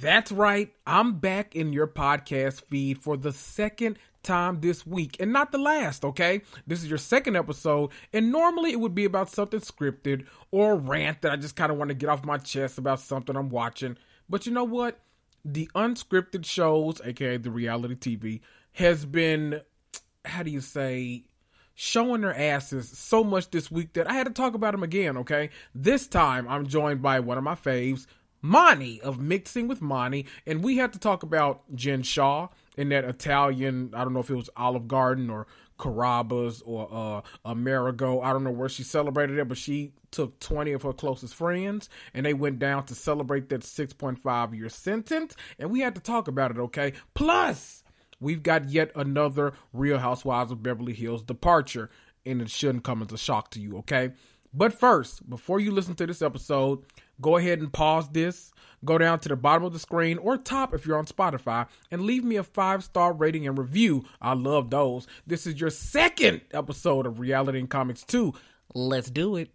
That's right. I'm back in your podcast feed for the second time this week and not the last, okay? This is your second episode, and normally it would be about something scripted or a rant that I just kind of want to get off my chest about something I'm watching. But you know what? The unscripted shows, aka the reality TV, has been, how do you say, showing their asses so much this week that I had to talk about them again, okay? This time I'm joined by one of my faves, Mani of Mixing with Mani, and we had to talk about Jen Shah in that Italian, I don't know if it was Olive Garden or Carrabba's or uh, Amerigo. I don't know where she celebrated it, but she took 20 of her closest friends and they went down to celebrate that 6.5 year sentence. And we had to talk about it, okay? Plus, we've got yet another Real Housewives of Beverly Hills departure, and it shouldn't come as a shock to you, okay? But first, before you listen to this episode, go ahead and pause this, go down to the bottom of the screen or top if you're on Spotify, and leave me a five star rating and review. I love those. This is your second episode of Reality and Comics 2. Let's do it.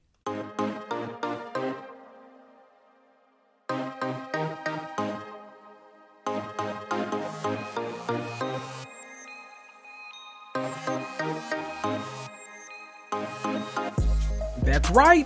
That's right.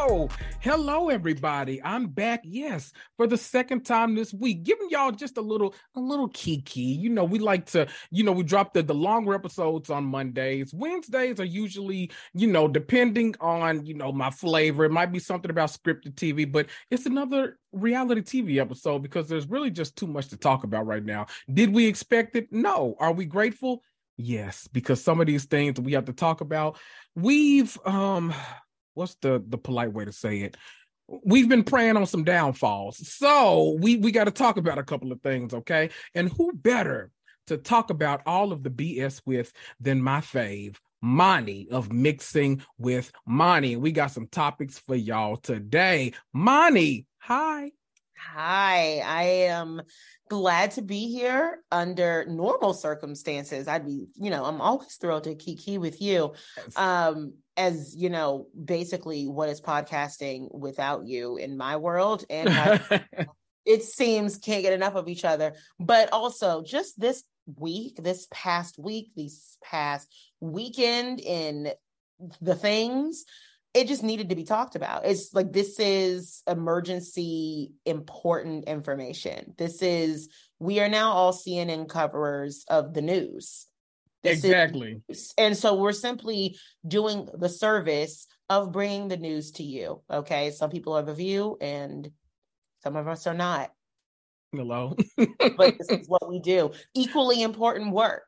Hello everybody. I'm back, yes, for the second time this week, giving y'all just a little a little kiki. You know, we like to, you know, we drop the, the longer episodes on Mondays. Wednesdays are usually, you know, depending on, you know, my flavor. It might be something about scripted TV, but it's another reality TV episode because there's really just too much to talk about right now. Did we expect it? No. Are we grateful? Yes, because some of these things that we have to talk about, we've um what's the the polite way to say it? We've been praying on some downfalls. So we we got to talk about a couple of things, okay? And who better to talk about all of the BS with than my fave, Mani of Mixing with Mani. We got some topics for y'all today. Mani, hi. Hi, I am glad to be here under normal circumstances. I'd be, you know, I'm always thrilled to kiki with you. Um, as you know, basically what is podcasting without you in my world. And I, it seems can't get enough of each other. But also just this week, this past week, this past weekend in the things it just needed to be talked about. It's like this is emergency important information. This is we are now all CNN coverers of the news. This exactly. Is, and so we're simply doing the service of bringing the news to you. Okay. Some people are the view and some of us are not. Hello. but this is what we do. Equally important work.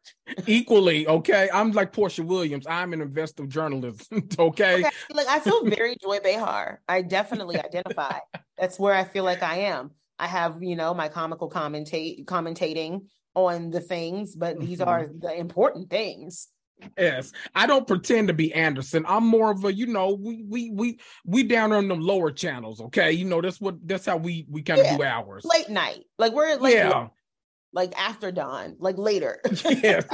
Equally, okay. I'm like Porsha Williams. I'm an investor journalist. okay? okay. Like I feel very Joy Behar. I definitely identify. That's where I feel like I am. I have, you know, my comical commentate commentating on the things, but these mm-hmm. are the important things. Yes, I don't pretend to be Anderson. I'm more of a, you know, we we we we down on them lower channels. Okay, you know that's what that's how we we kind of yeah. do ours. Late night, like we're like yeah, like after dawn, like later. yes.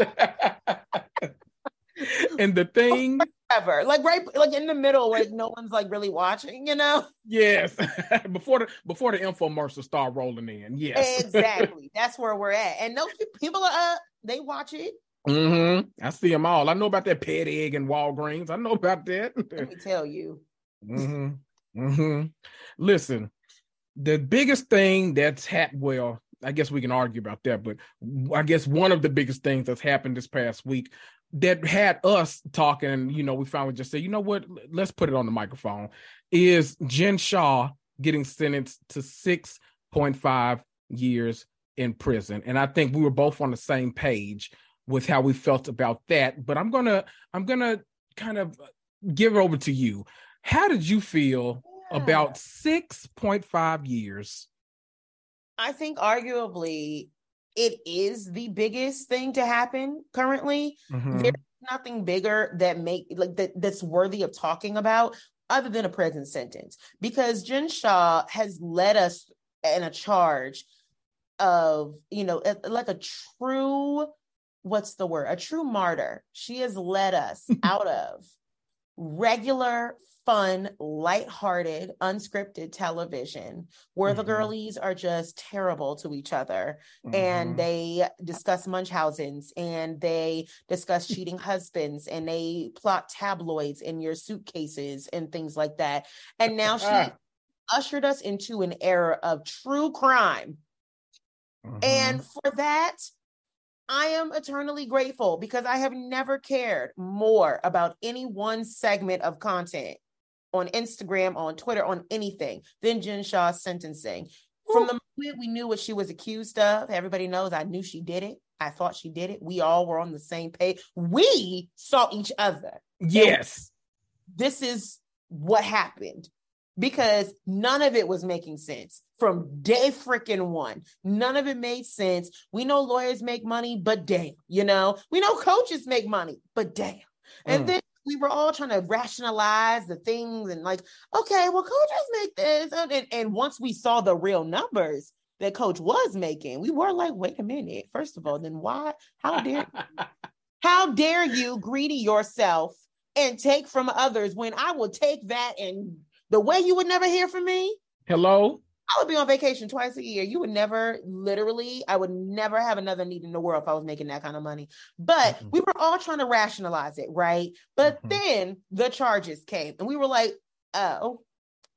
and the thing ever like right like in the middle like no one's like really watching you know yes before the before the infomercial start rolling in yes exactly that's where we're at and those people are uh, they watch it Mm-hmm. I see them all. I know about that pet egg and Walgreens. I know about that. Let me tell you. mm-hmm. Mm-hmm. Listen, the biggest thing that's happened, well, I guess we can argue about that, but I guess one of the biggest things that's happened this past week that had us talking, you know, we finally just said, you know what, let's put it on the microphone, is Jen Shah getting sentenced to 6.5 years in prison. And I think we were both on the same page with how we felt about that. But I'm gonna I'm gonna kind of give it over to you. How did you feel yeah. about 6.5 years? I think arguably it is the biggest thing to happen currently. Mm-hmm. There's nothing bigger that make like that that's worthy of talking about other than a prison sentence because Jen Shah has led us in a charge of you know like a true what's the word a true martyr she has led us out of regular fun, light-hearted, unscripted television where mm-hmm. the girlies are just terrible to each other mm-hmm. and they discuss Munchausen's and they discuss cheating husbands and they plot tabloids in your suitcases and things like that. And now she ushered us into an era of true crime. Mm-hmm. And for that, I am eternally grateful because I have never cared more about any one segment of content on Instagram, on Twitter, on anything than Jen Shah's sentencing. From the moment we knew what she was accused of, everybody knows I knew she did it. I thought she did it. We all were on the same page. We saw each other. Yes. This is what happened because none of it was making sense from day freaking one. None of it made sense. We know lawyers make money, but damn, you know, we know coaches make money, but damn. And mm. then we were all trying to rationalize the things and like, okay, well, coaches make this. And, and once we saw the real numbers that coach was making, we were like, wait a minute. First of all, then why? How dare how dare you greedy yourself and take from others when I will take that and the way you would never hear from me? Hello? I would be on vacation twice a year. You would never, literally, I would never have another need in the world if I was making that kind of money. But mm-hmm. we were all trying to rationalize it, right? But mm-hmm. then the charges came and we were like, oh,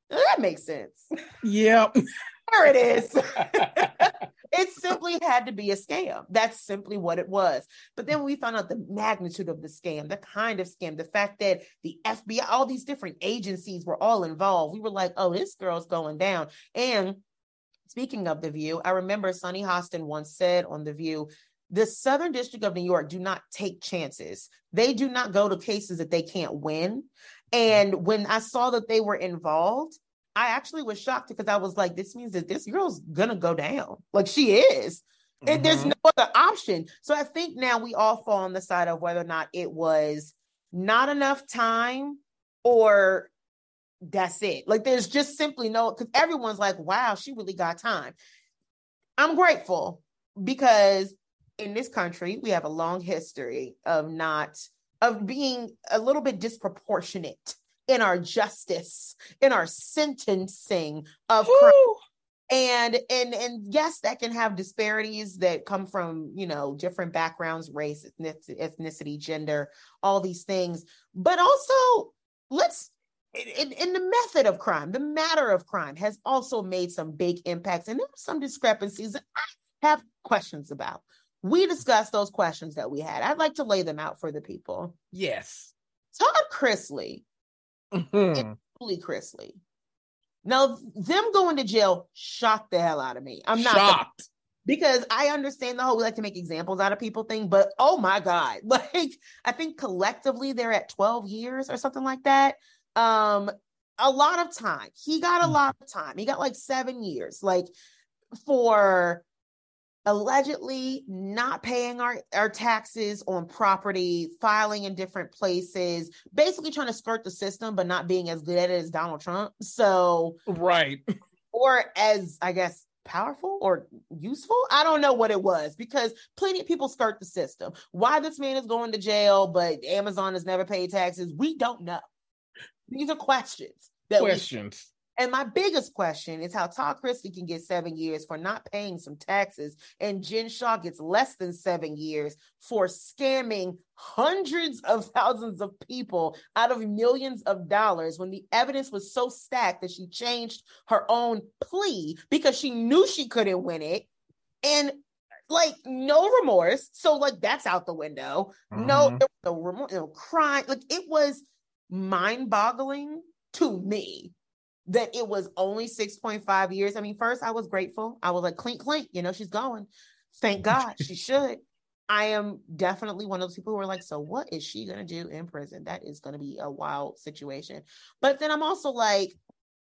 that makes sense. Yep. there it is. it simply had to be a scam. That's simply what it was. But then we found out the magnitude of the scam, the kind of scam, the fact that the FBI, all these different agencies were all involved. We were like, oh, this girl's going down. And speaking of The View, I remember Sunny Hostin once said on The View, the Southern District of New York do not take chances. They do not go to cases that they can't win. And when I saw that they were involved, I actually was shocked because I was like, this means that this girl's gonna go down. Like she is. Mm-hmm. And there's no other option. So I think now we all fall on the side of whether or not it was not enough time or that's it. Like there's just simply no because everyone's like, wow, she really got time. I'm grateful because in this country, we have a long history of not of being a little bit disproportionate in our justice, in our sentencing of crime. And and and yes, that can have disparities that come from you know different backgrounds, race, ethnicity, gender, all these things. But also, let's in, in, the method of crime, the matter of crime has also made some big impacts, and there are some discrepancies that I have questions about. We discussed those questions that we had. I'd like to lay them out for the people. Yes. Todd Chrisley mm-hmm. Julie Chrisley. Now, them going to jail shocked the hell out of me. I'm not shocked because I understand the whole we like to make examples out of people thing, but oh my god, like I think collectively they're at 12 years or something like that. Um, a lot of time. He got a mm. lot of time. He got like seven years, like for allegedly not paying our, our taxes on property, filing in different places, basically trying to skirt the system, but not being as good at it as Donald Trump. So, right. Or as, I guess, powerful or useful. I don't know what it was because plenty of people skirt the system. Why this man is going to jail, but Amazon has never paid taxes, we don't know. These are questions. That questions. And my biggest question is how Todd Chrisley can get seven years for not paying some taxes, and Jen Shah gets less than seven years for scamming hundreds of thousands of people out of millions of dollars when the evidence was so stacked that she changed her own plea because she knew she couldn't win it. And like no remorse. So like that's out the window. Mm-hmm. No, no remorse, no crime. Like it was mind-boggling to me that it was only 6.5 years. I mean, first I was grateful. I was like, clink, clink, you know, she's going. Thank God she should. I am definitely one of those people who are like, so what is she gonna do in prison? That is gonna be a wild situation. But then I'm also like,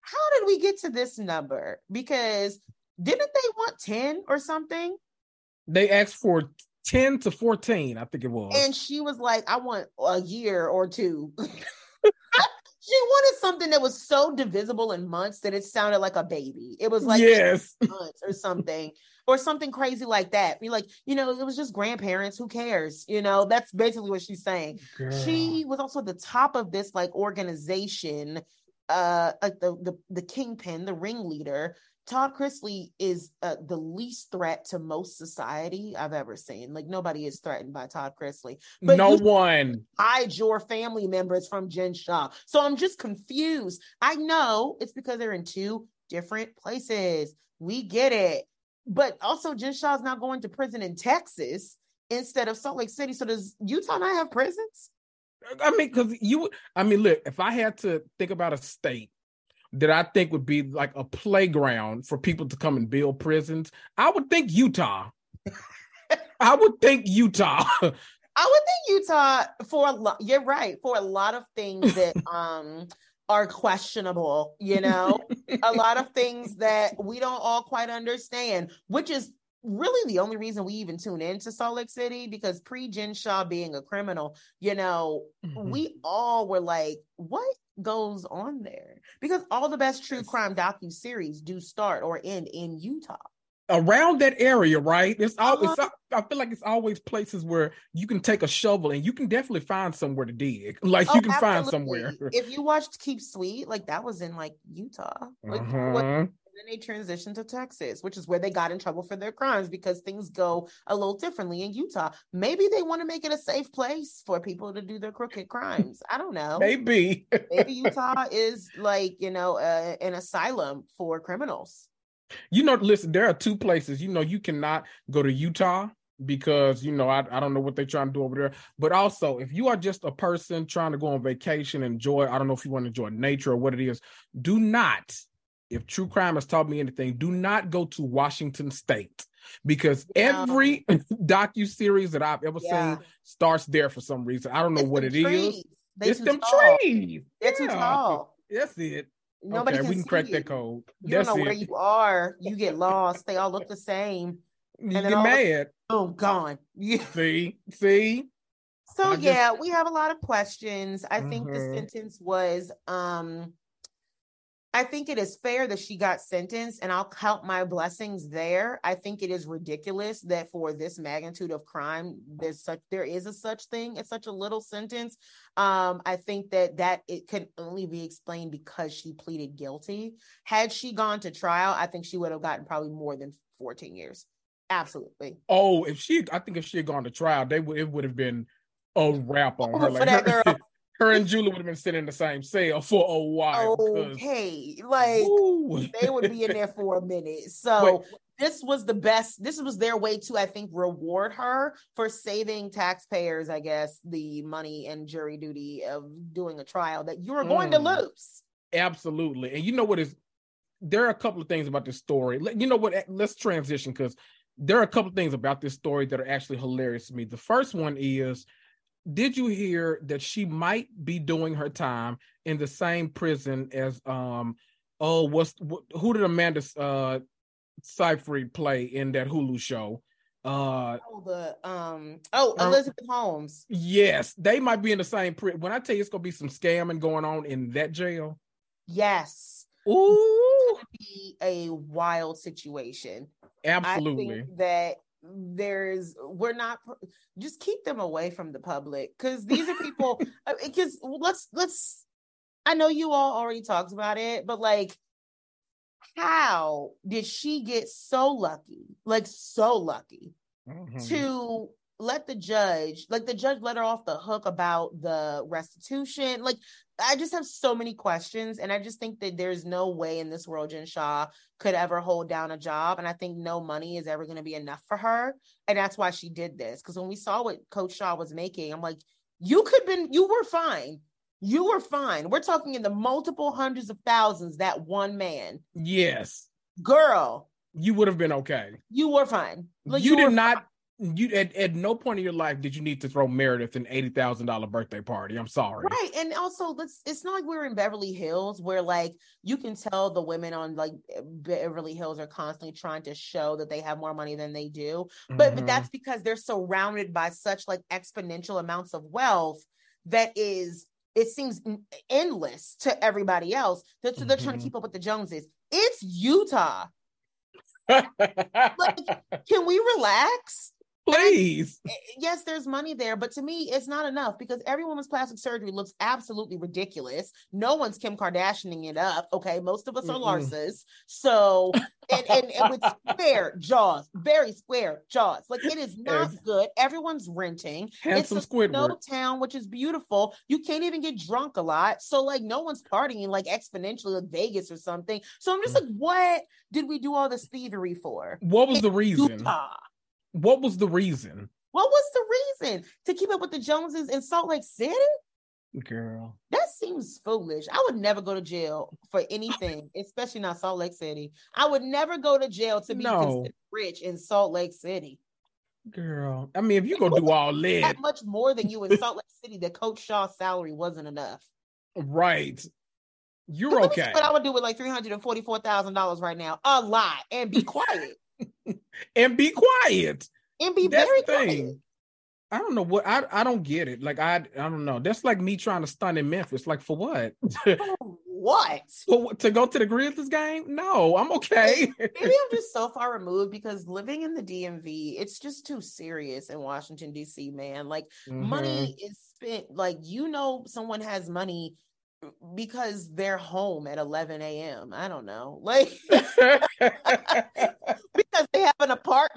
how did we get to this number? Because didn't they want 10 or something? They asked for 10 to 14, I think it was. And she was like, I want a year or two. she wanted something that was so divisible in months that it sounded like a baby. It was like yes. months or something, or something crazy like that. Be like, you know, it was just grandparents. Who cares? You know, that's basically what she's saying. Girl. She was also at the top of this like organization, uh, like the the the kingpin, the ringleader Todd Chrisley is uh, the least threat to most society I've ever seen. Like nobody is threatened by Todd Chrisley. But no one hide your family members from Jen Shah. So I'm just confused. I know it's because they're in two different places. We get it. But also Jen Shah's not going to prison in Texas instead of Salt Lake City. So does Utah not have prisons? I mean, because you, I mean, look, if I had to think about a state that I think would be like a playground for people to come and build prisons, I would think Utah. I would think Utah. I would think Utah for a lot. You're right for a lot of things that um are questionable. You know, a lot of things that we don't all quite understand, which is really the only reason we even tune into Salt Lake City because pre Jen Shah being a criminal, you know, mm-hmm. we all were like, what goes on there? Because all the best true crime docu series do start or end in Utah. Around that area, right? It's always uh-huh. I feel like it's always places where you can take a shovel and you can definitely find somewhere to dig. Like oh, you can absolutely. find somewhere. If you watched Keep Sweet, like that was in like Utah. Like uh-huh. what then they transitioned to Texas, which is where they got in trouble for their crimes because things go a little differently in Utah. Maybe they want to make it a safe place for people to do their crooked crimes. I don't know. Maybe. Maybe Utah is like, you know, uh, an asylum for criminals. You know, listen, there are two places. You know, you cannot go to Utah because you know I, I don't know what they're trying to do over there but also if you are just a person trying to go on vacation enjoy i don't know if you want to enjoy nature or what it is do not if true crime has taught me anything, do not go to Washington State because every docu series that I've ever yeah. seen starts there for some reason. I don't know it's what it trees. is. They it's them tall. trees. They're yeah. too tall. That's it. Nobody okay, can we can crack you. that code. You That's don't know it. where you are. You get lost. they all look the same. And you then get mad. Oh, gone. Yeah. See, see. So yeah, we have a lot of questions. I mm-hmm. think the mm-hmm. sentence was um I think it is fair that she got sentenced, and I'll count my blessings there. I think it is ridiculous that for this magnitude of crime, there's such there is a such thing as such a little sentence. Um, I think that that it can only be explained because she pleaded guilty. Had she gone to trial, I think she would have gotten probably more than 14 years. Absolutely. Oh, if she, I think if she had gone to trial, they would it would have been a wrap on her. Like her, her and Julie would have been sitting in the same cell for a while. Okay, like Ooh. they would be in there for a minute. So Wait. this was the best. This was their way to, I think, reward her for saving taxpayers, I guess, the money and jury duty of doing a trial that you were going mm. to lose. Absolutely, and you know what is? There are a couple of things about this story. You know what? Let's transition because there are a couple of things about this story that are actually hilarious to me. The first one is did you hear that she might be doing her time in the same prison as um oh what's who did Amanda uh Seyfried play in that Hulu show? Uh oh the um oh Elizabeth Holmes. Yes, they might be in the same prison. When I tell you it's gonna be some scamming going on in that jail. Yes. Ooh, be a wild situation. Absolutely. that there's we're not just keep them away from the public because these are people because uh, let's let's i know you all already talked about it but like how did she get so lucky like so lucky mm-hmm. to let the judge like the judge let her off the hook about the restitution like I just have so many questions, and I just think that there's no way in this world Jen Shah could ever hold down a job, and I think no money is ever going to be enough for her, and that's why she did this. Because when we saw what Coach Shah was making, I'm like, you could been, you were fine, you were fine. We're talking in the multiple hundreds of thousands that one man. Yes, girl, you would have been okay. You were fine. Like, you, you, did not. Fine you at, at no point in your life did you need to throw Meredith an eighty thousand dollar birthday party. I'm sorry. Right. And also let's it's not like we're in Beverly Hills where like you can tell the women on like Beverly Hills are constantly trying to show that they have more money than they do. But, mm-hmm. but that's because they're surrounded by such like exponential amounts of wealth that is it seems endless to everybody else. That so they're mm-hmm. trying to mm-hmm. keep up with the Joneses. It's Utah. like, can we relax? Please. yes, there's money there, but to me, it's not enough because every woman's plastic surgery looks absolutely ridiculous. No one's Kim Kardashianing it up. Okay. Most of us are Larsas. So, and, and, and, with square jaws, very square jaws. Like it is not good. Everyone's renting. Handsome it's a Squidward. town, which is beautiful. You can't even get drunk a lot. So, like, no one's partying like exponentially like Vegas or something. So, I'm just mm. like, what did we do all this thievery for? What was the reason? Utah. What was the reason? What was the reason to keep up with the Joneses in Salt Lake City? Girl, that seems foolish. I would never go to jail for anything, especially not Salt Lake City. I would never go to jail to be no. rich in Salt Lake City. Girl, I mean, if you gonna do all that, that much more than you in Salt Lake City, the Coach Shah's salary wasn't enough. Right. You're okay. What I would do with like three hundred and forty-four thousand dollars right now, a lot, and be quiet. and be quiet. And be That's very quiet. I don't know what I I don't get it. Like I I don't know. That's like me trying to stun in Memphis. Like for what? what? For, to go to the Grizzlies game? No, I'm okay. Maybe I'm just so far removed because living in the DMV, it's just too serious in Washington D.C. Man, like mm-hmm. money is spent. Like you know, someone has money because they're home at 11 a.m. I don't know. Like because they have an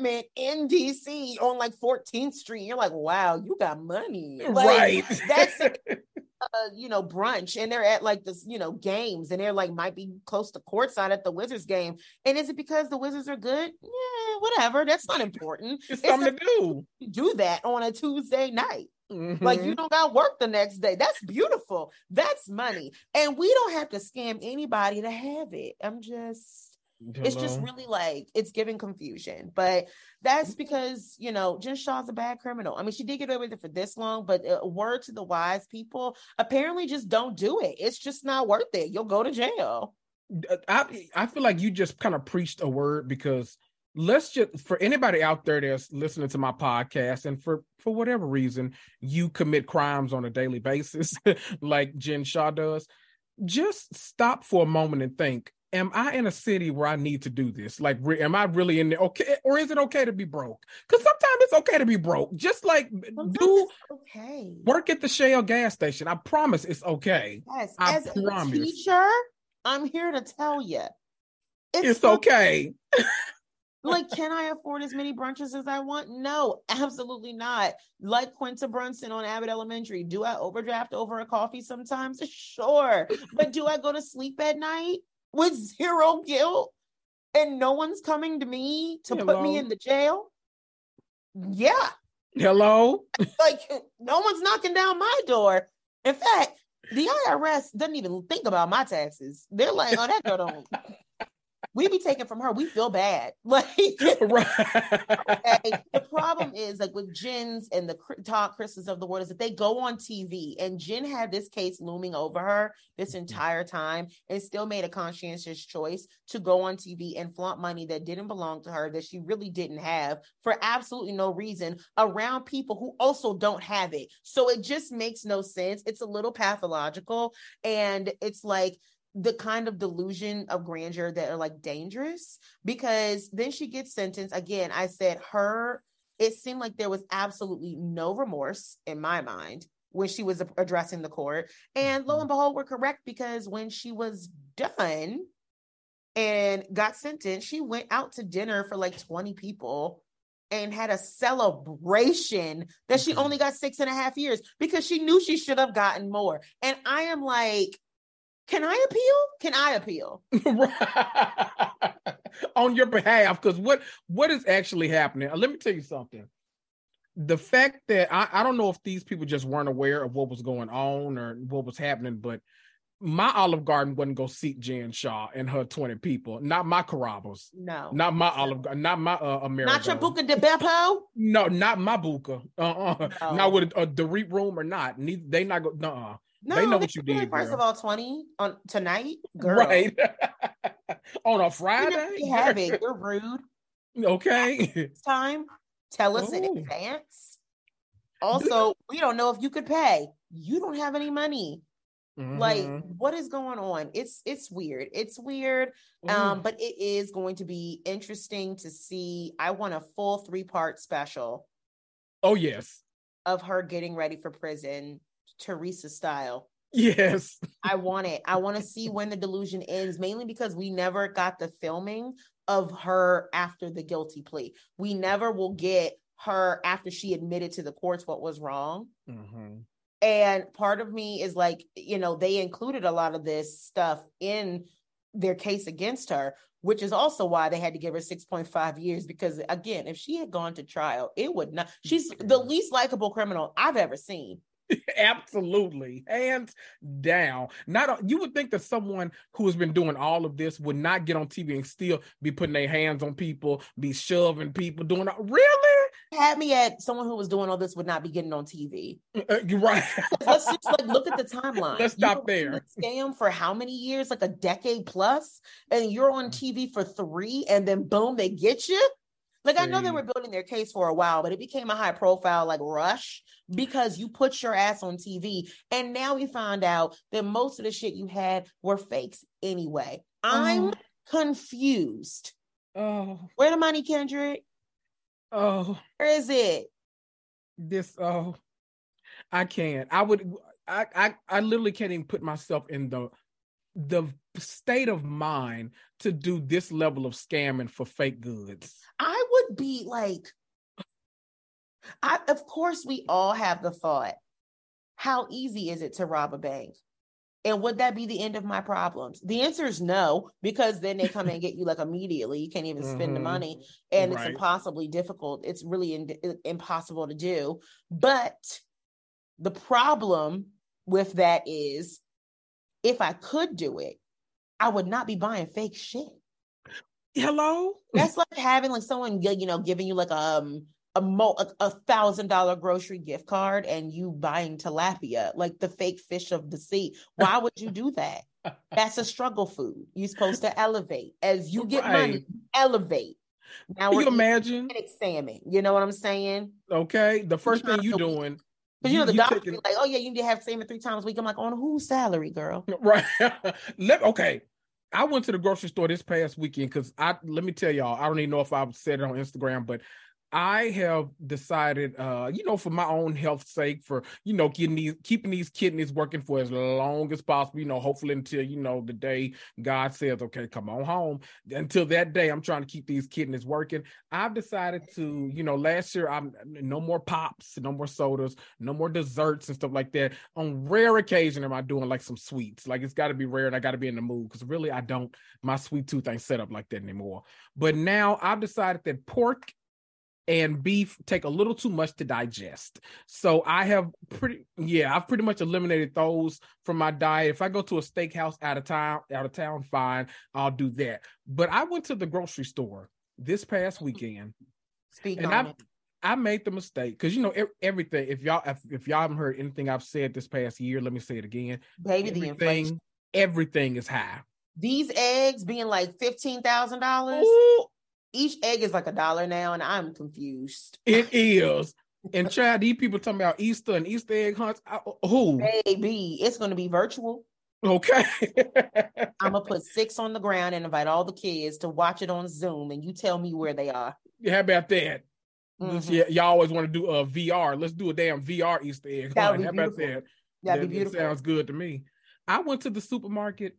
apartment in DC on like 14th Street. You're like, wow, you got money. Like, right. That's uh, you know, brunch and they're at like this, you know, games and they're like might be close to courtside at the Wizards game. And is it because the Wizards are good? Yeah, whatever. That's not important. it's, it's something to do. Do that on a Tuesday night. Mm-hmm. Like you don't got work the next day. That's beautiful. That's money. And we don't have to scam anybody to have it. I'm just Hello. it's just really like it's giving confusion. But that's mm-hmm. because, you know, Jen Shah's a bad criminal. I mean, she did get away with it for this long, but a word to the wise people, apparently just don't do it. It's just not worth it. You'll go to jail. I I feel like you just kind of preached a word because let's just for anybody out there that's listening to my podcast and for for whatever reason you commit crimes on a daily basis like jen Shah does just stop for a moment and think am i in a city where i need to do this like re- am i really in there okay or is it okay to be broke because sometimes it's okay to be broke just like sometimes do okay work at the shell gas station i promise it's okay yes I as promise. a teacher i'm here to tell you it's, it's okay like, can I afford as many brunches as I want? No, absolutely not. Like Quinta Brunson on Abbott Elementary, do I overdraft over a coffee sometimes? Sure. But do I go to sleep at night with zero guilt and no one's coming to me to Hello. put me in the jail? Yeah. Hello? like, no one's knocking down my door. In fact, the IRS doesn't even think about my taxes. They're like, oh, that girl don't we be taking from her. We feel bad. Like, right. okay. the problem is like with Jen's and the Todd Chris's of the world is that they go on TV, and Jen had this case looming over her this mm-hmm. entire time, and still made a conscientious choice to go on TV and flaunt money that didn't belong to her, that she really didn't have, for absolutely no reason, around people who also don't have it. So it just makes no sense. It's a little pathological, and it's like the kind of delusion of grandeur that are like dangerous because then she gets sentenced. Again i said her it seemed like there was absolutely no remorse in my mind when she was addressing the court. And lo and mm-hmm. behold we're correct because when she was done and got sentenced she went out to dinner for like 20 people and had a celebration that she only got six and a half years because she knew she should have gotten more. And i am like can I appeal? Can I appeal? On your behalf, because what what is actually happening? Let me tell you something. The fact that I, I don't know if these people just weren't aware of what was going on or what was happening, but my Olive Garden wouldn't go seat Jan Shah and her 20 people. Not my Carrabba's. No. Not my Olive Garden. Not my uh, America. Not your Buca di Beppo? No, not my Buca. Uh-uh. No. Not with a, a reap room or not. Neither, they not go. Nuh-uh. No, They know what you did, First girl. of all, 20 on tonight, girl. Right. On a Friday. you have it. You're rude. okay. It's time. Tell us in advance. Also, we don't know if you could pay. You don't have any money. Like, Mhm. what is going on? It's it's weird. It's weird. Um, but it is going to be interesting to see. I want a full three part special oh yes. of her getting ready for prison, Teresa style. Yes. I want it. I want to see when the delusion ends, mainly because we never got the filming of her after the guilty plea. We never will get her after she admitted to the courts what was wrong. Mhm. And part of me is like, you know, they included a lot of this stuff in their case against her, which is also why they had to give her 6.5 years. Because again, if she had gone to trial, it would not, she's the least likable criminal I've ever seen. Absolutely, hands down. Not you would think that someone who has been doing all of this would not get on TV and still be putting their hands on people, be shoving people, doing all, really. Had me at someone who was doing all this would not be getting on TV. Uh, you're right. Let's just like look at the timeline. Let's stop there. Scam for how many years? Like a decade plus, and you're on TV for three, and then boom, they get you. Like I know they were building their case for a while, but it became a high profile like rush because you put your ass on TV, and now we find out that most of the shit you had were fakes anyway. I'm Oh. confused. oh, Where the money, Kendrick? oh, Where is it? this. Oh, I can't. I would. I. I. I literally can't even put myself in the the state of mind to do this level of scamming for fake goods. I would be like, I of course we all have the thought, how easy is it to rob a bank? And would that be the end of my problems? The answer is no, because then they come and get you like immediately. You can't even spend the Mhm. money, and Right. it's impossibly difficult. It's really in, impossible to do. But the problem with that is, if I could do it, I would not be buying fake shit. Hello. That's like having like someone you know giving you like um a mo a, thousand dollar grocery gift card and you buying tilapia like the fake fish of the sea. Why would you do that? That's a struggle food. You're supposed to elevate as you get money. Elevate. Now Can you imagine? Salmon. You know what I'm saying? Okay, the first thing you a week. doing, Because you, know the you doctor taking- be like, oh yeah, you need to have salmon three times a week. I'm like, on whose salary, girl? right? let okay. I went to the grocery store this past weekend because I let me tell y'all, I don't even know if I've said it on Instagram, but I have decided, uh, you know, for my own health sake, for you know, getting these, keeping these kidneys working for as long as possible. You know, hopefully until you know the day God says, "Okay, come on home." Until that day, I'm trying to keep these kidneys working. I've decided to, you know, last year I'm no more pops, no more sodas, no more desserts and stuff like that. On rare occasion, am I doing like some sweets? Like it's got to be rare, and I got to be in the mood because really, I don't. My sweet tooth ain't set up like that anymore. But now I've decided that pork and beef take a little too much to digest. So I have pretty yeah, I've pretty much eliminated those from my diet. If I go to a steakhouse out of town, out of town, fine, I'll do that. But I went to the grocery store this past weekend Speak and I. I made the mistake because you know everything. If y'all if, if y'all haven't heard anything I've said this past year, let me say it again. Baby, the inflation. Everything everything is high. These eggs being like fifteen thousand dollars. Each egg is like a dollar now, and I'm confused. it is. And child, these people talking about Easter and Easter egg hunts. I, who? Baby, it's going to be virtual. Okay. I'm gonna put six on the ground and invite all the kids to watch it on Zoom, and you tell me where they are. How about that? Mhm. Yeah, y'all always want to do a VR. Let's do a damn VR Easter egg That be How about that? That'd That- be that beautiful. sounds good to me. I went to the supermarket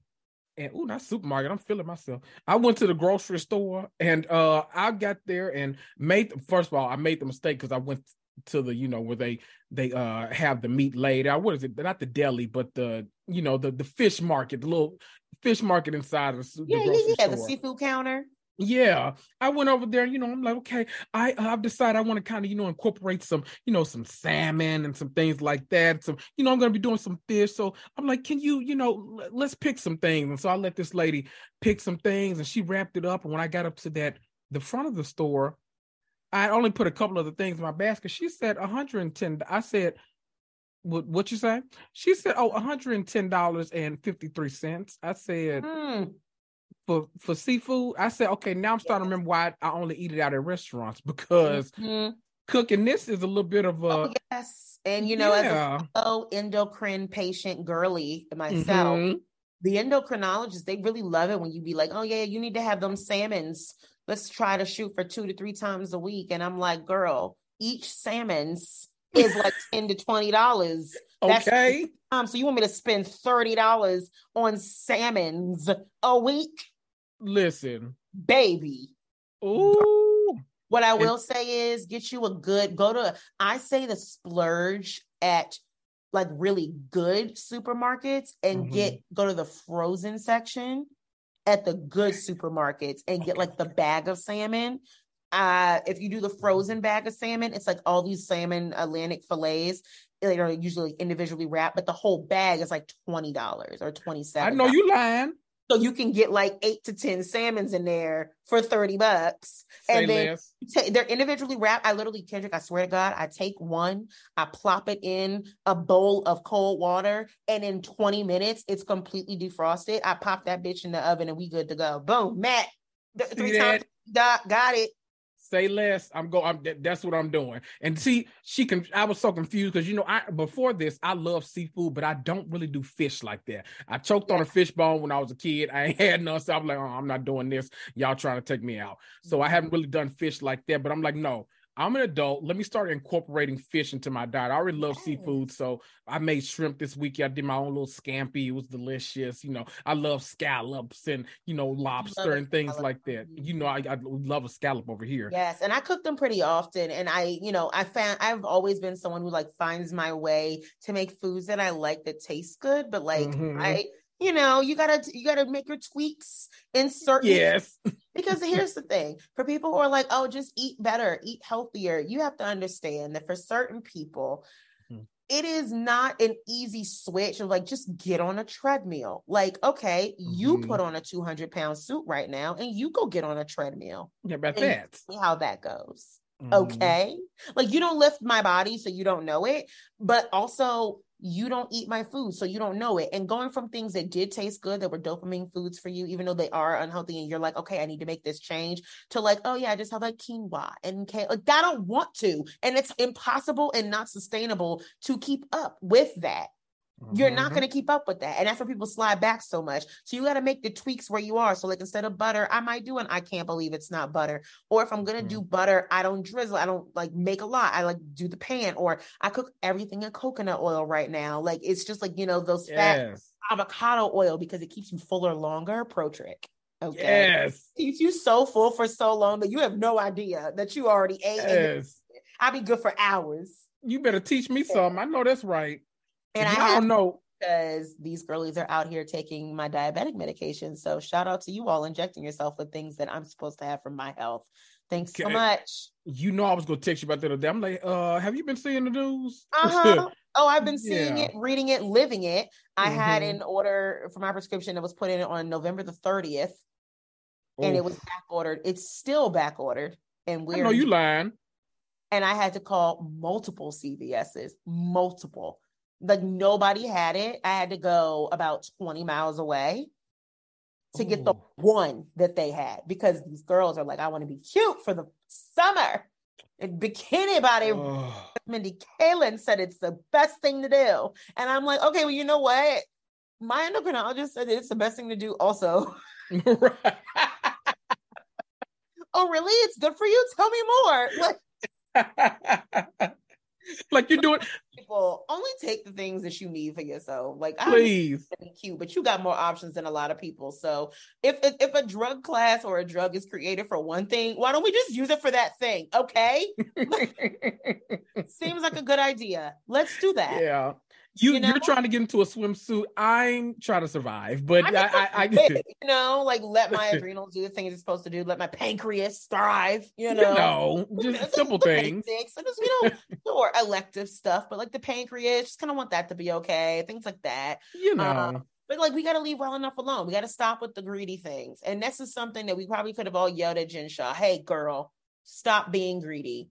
and oh, not supermarket. I'm feeling myself. I went to the grocery store and uh I got there and made first of all, I made the mistake because I went to the you know where they they uh have the meat laid out. What is it? Not the deli, but the you know the the fish market, the little fish market inside of the, su- the yeah, yeah, yeah. The seafood counter. Yeah, I went over there. You know, I'm like, okay, I I've decided I want to kind of you know incorporate some you know some salmon and some things like that. So you know, I'm gonna be doing some fish. So I'm like, can you you know let's pick some things. And so I let this lady pick some things, and she wrapped it up. And when I got up to that the front of the store, I only put a couple of the things in my basket. She said 110. I said, what what you say? She said, oh, 110 dollars and 53 cents. I said. Mm for for seafood, I said, okay, now I'm starting to remember why I only eat it out at restaurants because mm-hmm. cooking this is a little bit of a oh, yes. And you know, yeah. as a endocrine patient girly myself, mm-hmm. the endocrinologists they really love it when you be like, oh yeah, you need to have them salmons. Let's try to shoot for two to three times a week. And I'm like, girl, each salmon's is like ten to twenty dollars. Okay. Um, so you want me to spend thirty dollars on salmons a week? Listen, baby. Ooh. What I will say is get you a good go to I say the splurge at like really good supermarkets and mm-hmm. get go to the frozen section at the good supermarkets and get like the bag of salmon. Uh if you do the frozen bag of salmon, it's like all these salmon Atlantic fillets they are usually individually wrapped, but the whole bag is like twenty dollars or twenty seven. I know you lying. So you can get like eight to ten salmons in there for thirty bucks, Say and then t- they're individually wrapped. I literally, Kendrick, I swear to God, I take one, I plop it in a bowl of cold water, and in twenty minutes, it's completely defrosted. I pop that bitch in the oven, and we good to go. Boom, Matt. Three times, got, got it say less. I'm going. That's what I'm doing. And see, she can. I was so confused because you know, I before this, I love seafood, but I don't really do fish like that. I choked on a fish bone when I was a kid. I ain't had none, so I'm like, oh, I'm not doing this. Y'all trying to take me out. So I haven't really done fish like that. But I'm like, no, I'm an adult. Let me start incorporating fish into my diet. I already love yes. seafood, so I made shrimp this week. I did my own little scampi. It was delicious. You know, I love scallops and you know lobster and things scallop. like that. You know, I, I, love a scallop over here. Yes, and I cook them pretty often. And I, you know, I found I've always been someone who like finds my way to make foods that I like that taste good. But like mm-hmm. I you know you gotta you gotta make your tweaks in certain yes because here's the thing for people who are like oh just eat better eat healthier you have to understand that for certain people mm-hmm. it is not an easy switch of like just get on a treadmill like okay mm-hmm. you put on a 200 pound suit right now and you go get on a treadmill yeah about that see how that goes mm-hmm. okay like you don't lift my body so you don't know it but also you don't eat my food, so you don't know it. And going from things that did taste good, that were dopamine foods for you, even though they are unhealthy, and you're like, okay, I need to make this change, to like, oh yeah, I just have like quinoa and kale. Like, I don't want to, and it's impossible and not sustainable to keep up with that. You're not mm-hmm. going to keep up with that. And that's where people slide back so much. So you got to make the tweaks where you are. So, like, instead of butter, I might do an I can't believe it's not butter. Or if I'm going to mm-hmm. do butter, I don't drizzle. I don't like make a lot. I like do the pan. Or I cook everything in coconut oil right now. Like, it's just like, you know, those fat avocado oil because it keeps you fuller longer. Pro trick. Okay. Yes. Keeps you so full for so long that you have no idea that you already ate. Yes. I'll be good for hours. You better teach me some. I know that's right. And I, I don't know because these girlies are out here taking my diabetic medication. So shout out to you all injecting yourself with things that I'm supposed to have for my health. Thanks okay. so much. You know I was gonna text you about that other day. I'm like, uh, have you been seeing the news? Uh-huh. oh, I've been seeing yeah. it, reading it, living it. I mm-hmm. had an order for my prescription that was put in on November the 30th. And it was back ordered. It's still back ordered. And we're I know you lying. And I had to call multiple CVS's, multiple like nobody had it. I had to go about 20 miles away to Ooh. get the one that they had because these girls are like, I want to be cute for the summer. And bikini body. Oh. Mindy Kaling said it's the best thing to do. And I'm like, okay, well, you know what? My endocrinologist said it's the best thing to do also. oh, really? It's good for you? Tell me more. Like, like you're doing people only take the things that you need for yourself. Like please be cute, but you got more options than a lot of people. So if, if if a drug class or a drug is created for one thing, why don't we just use it for that thing? Okay. Seems like a good idea. Let's do that. Yeah. You, you are trying to get into a swimsuit. I'm trying to survive, but I, I, I, I you know, like let my adrenals do the things it's supposed to do. Let my pancreas thrive. You know, you know just simple things. So just you know, or elective stuff, but like the pancreas, just kind of want that to be okay. Things like that. You know. Um, but like we got to leave well enough alone. We got to stop with the greedy things, and this is something that we probably could have all yelled at Jen Shah. Hey, girl, stop being greedy.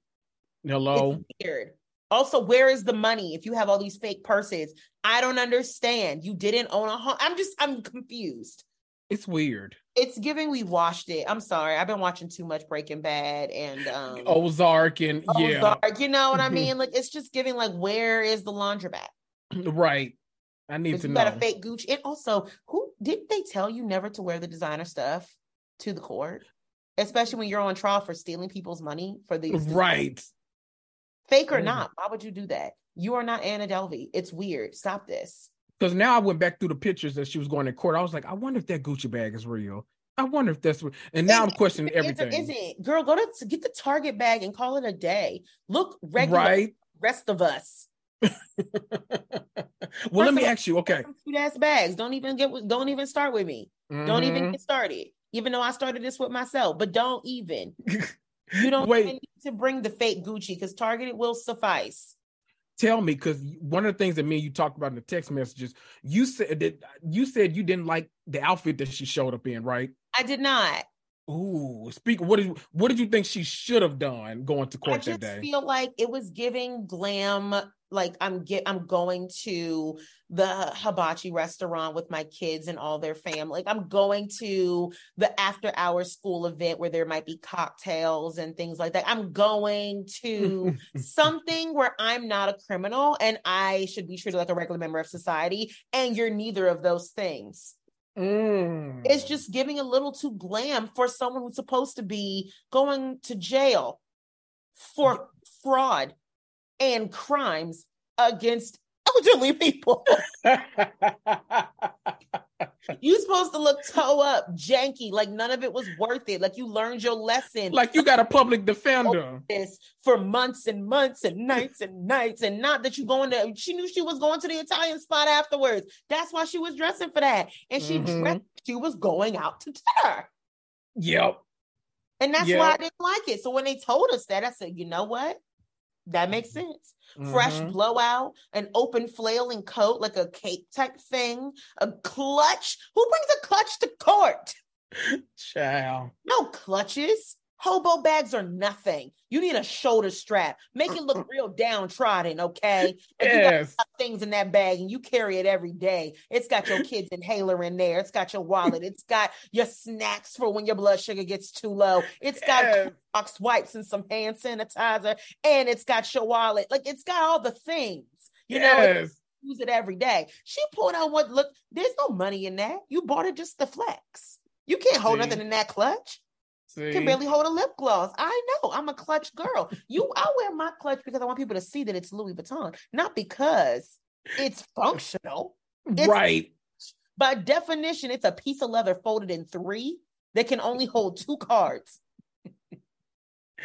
Hello. It's weird. Also, where is the money if you have all these fake purses? I don't understand. You didn't own a home. I'm just, I'm confused. It's weird. It's giving we washed it. I'm sorry. I've been watching too much Breaking Bad and um Ozark and Ozark, yeah. You know what I mean? Like it's just giving like where is the laundromat? Right. I need to you know. Got a fake Gucci. And also, who didn't they tell you never to wear the designer stuff to the court? Especially when you're on trial for stealing people's money for these right. Fake or not, why would you do that? You are not Anna Delvey. It's weird. Stop this. Because now I went back through the pictures that she was going to court. I was like, I wonder if that Gucci bag is real. I wonder if that's real. And now it, I'm questioning everything. Is it, girl? Go to get the Target bag and call it a day. Look regular. Right. Rest of us. well, First let me ask you. Okay, cute ass bags. Don't even get. Don't even start with me. Mm-hmm. Don't even mm-hmm. get started. Even though I started this with myself, but don't even. You don't Wait. need to bring the fake Gucci because Target will suffice. Tell me, because one of the things that me and you talked about in the text messages, you said that you said you didn't like the outfit that she showed up in, right? I did not. Ooh, speak. What did what did you think she should have done going to court that day? I feel like it was giving glam. Like I'm get I'm going to the hibachi restaurant with my kids and all their family. Like I'm going to the after hour school event where there might be cocktails and things like that. I'm going to something where I'm not a criminal and I should be treated like a regular member of society. And you're neither of those things. Mm. It's just giving a little too glam for someone who's supposed to be going to jail for fraud and crimes against elderly people. you supposed to look toe up, janky, like none of it was worth it. Like you learned your lesson. Like you got a public defender. This for months and months and nights and nights, and not that you going to. She knew she was going to the Italian spot afterwards. That's why she was dressing for that, and she mm-hmm. dressed, she was going out to dinner. Yep. And that's yep. why I didn't like it. So when they told us that, I said, you know what? That makes sense. Mm-hmm. Fresh blowout, an open flailing coat, like a cape type thing, a clutch. Who brings a clutch to court? Child. No clutches. Hobo bags are nothing. You need a shoulder strap. Make it look real downtrodden, okay? yes. things in that bag and you carry it every day. It's got your kids' inhaler in there. It's got your wallet. It's got your snacks for when your blood sugar gets too low. It's got yes. box wipes and some hand sanitizer. And it's got your wallet. Like it's got all the things. You yes. know, use it every day. She pulled out what look, there's no money in that. You bought it just to flex. You can't hold See? nothing in that clutch. See? Can barely hold a lip gloss. I know. I'm a clutch girl. You, I wear my clutch because I want people to see that it's Louis Vuitton, not because it's functional. It's, right. By definition, it's a piece of leather folded in three that can only hold two cards.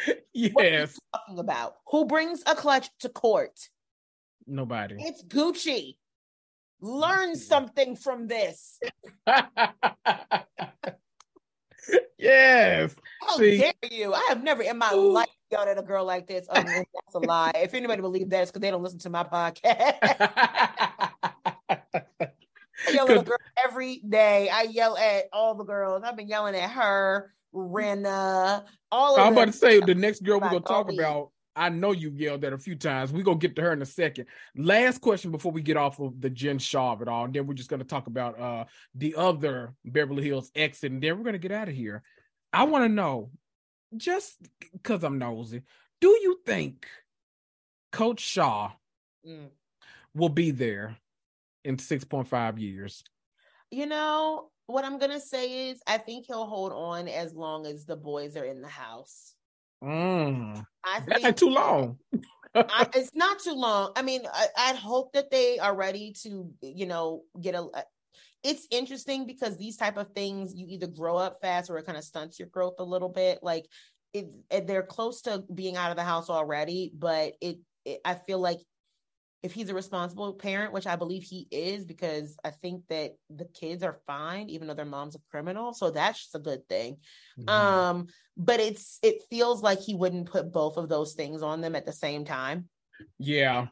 yes. talking about who brings a clutch to court? Nobody. It's Gucci. Learn something from this. yes. How See? dare you? I have never in my Ooh. life yelled at a girl like this. Oh, that's a lie. If anybody believes that, it's because they don't listen to my podcast. I yell at a girl every day. I yell at all the girls. I've been yelling at her, Rinna, all of I'm about to say the next girl we're gonna talk about I know you yelled at a few times. We're gonna get to her in a second. Last question before we get off of the Jen Shah of it all, and then we're just gonna talk about uh the other Beverly Hills exit, and then we're gonna get out of here. I want to know, just because I'm nosy, do you think Coach Shah mm. will be there in 6.5 years? You know, what I'm gonna say is I think he'll hold on as long as the boys are in the house. Mm. I think That's too long. I, it's not too long. I mean, I, would hope that they are ready to, you know, get a. It's interesting because these type of things you either grow up fast or it kind of stunts your growth a little bit. Like, it they're close to being out of the house already, but it, it I feel like if he's a responsible parent, which I believe he is, because I think that the kids are fine, even though their mom's a criminal. So that's just a good thing. Mm-hmm. Um, but it's it feels like he wouldn't put both of those things on them at the same time. Yeah.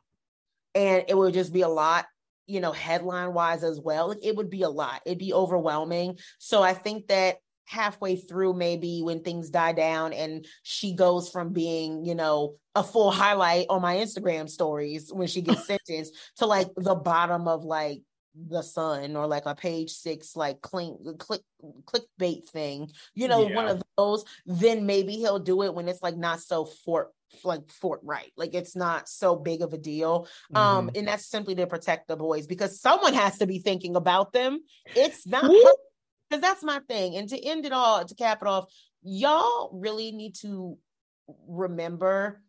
And it would just be a lot, you know, headline wise as well. It would be a lot. It'd be overwhelming. So I think that halfway through maybe when things die down and she goes from being you know a full highlight on my instagram stories when she gets sentenced to like the bottom of like the sun or like a page six like clink click clickbait thing you know yeah. one of those then maybe he'll do it when it's like not so fort like fort right like it's not so big of a deal um, mm-hmm. um and that's simply to protect the boys because someone has to be thinking about them it's not because that's my thing. And to end it all, to cap it off, y'all really need to remember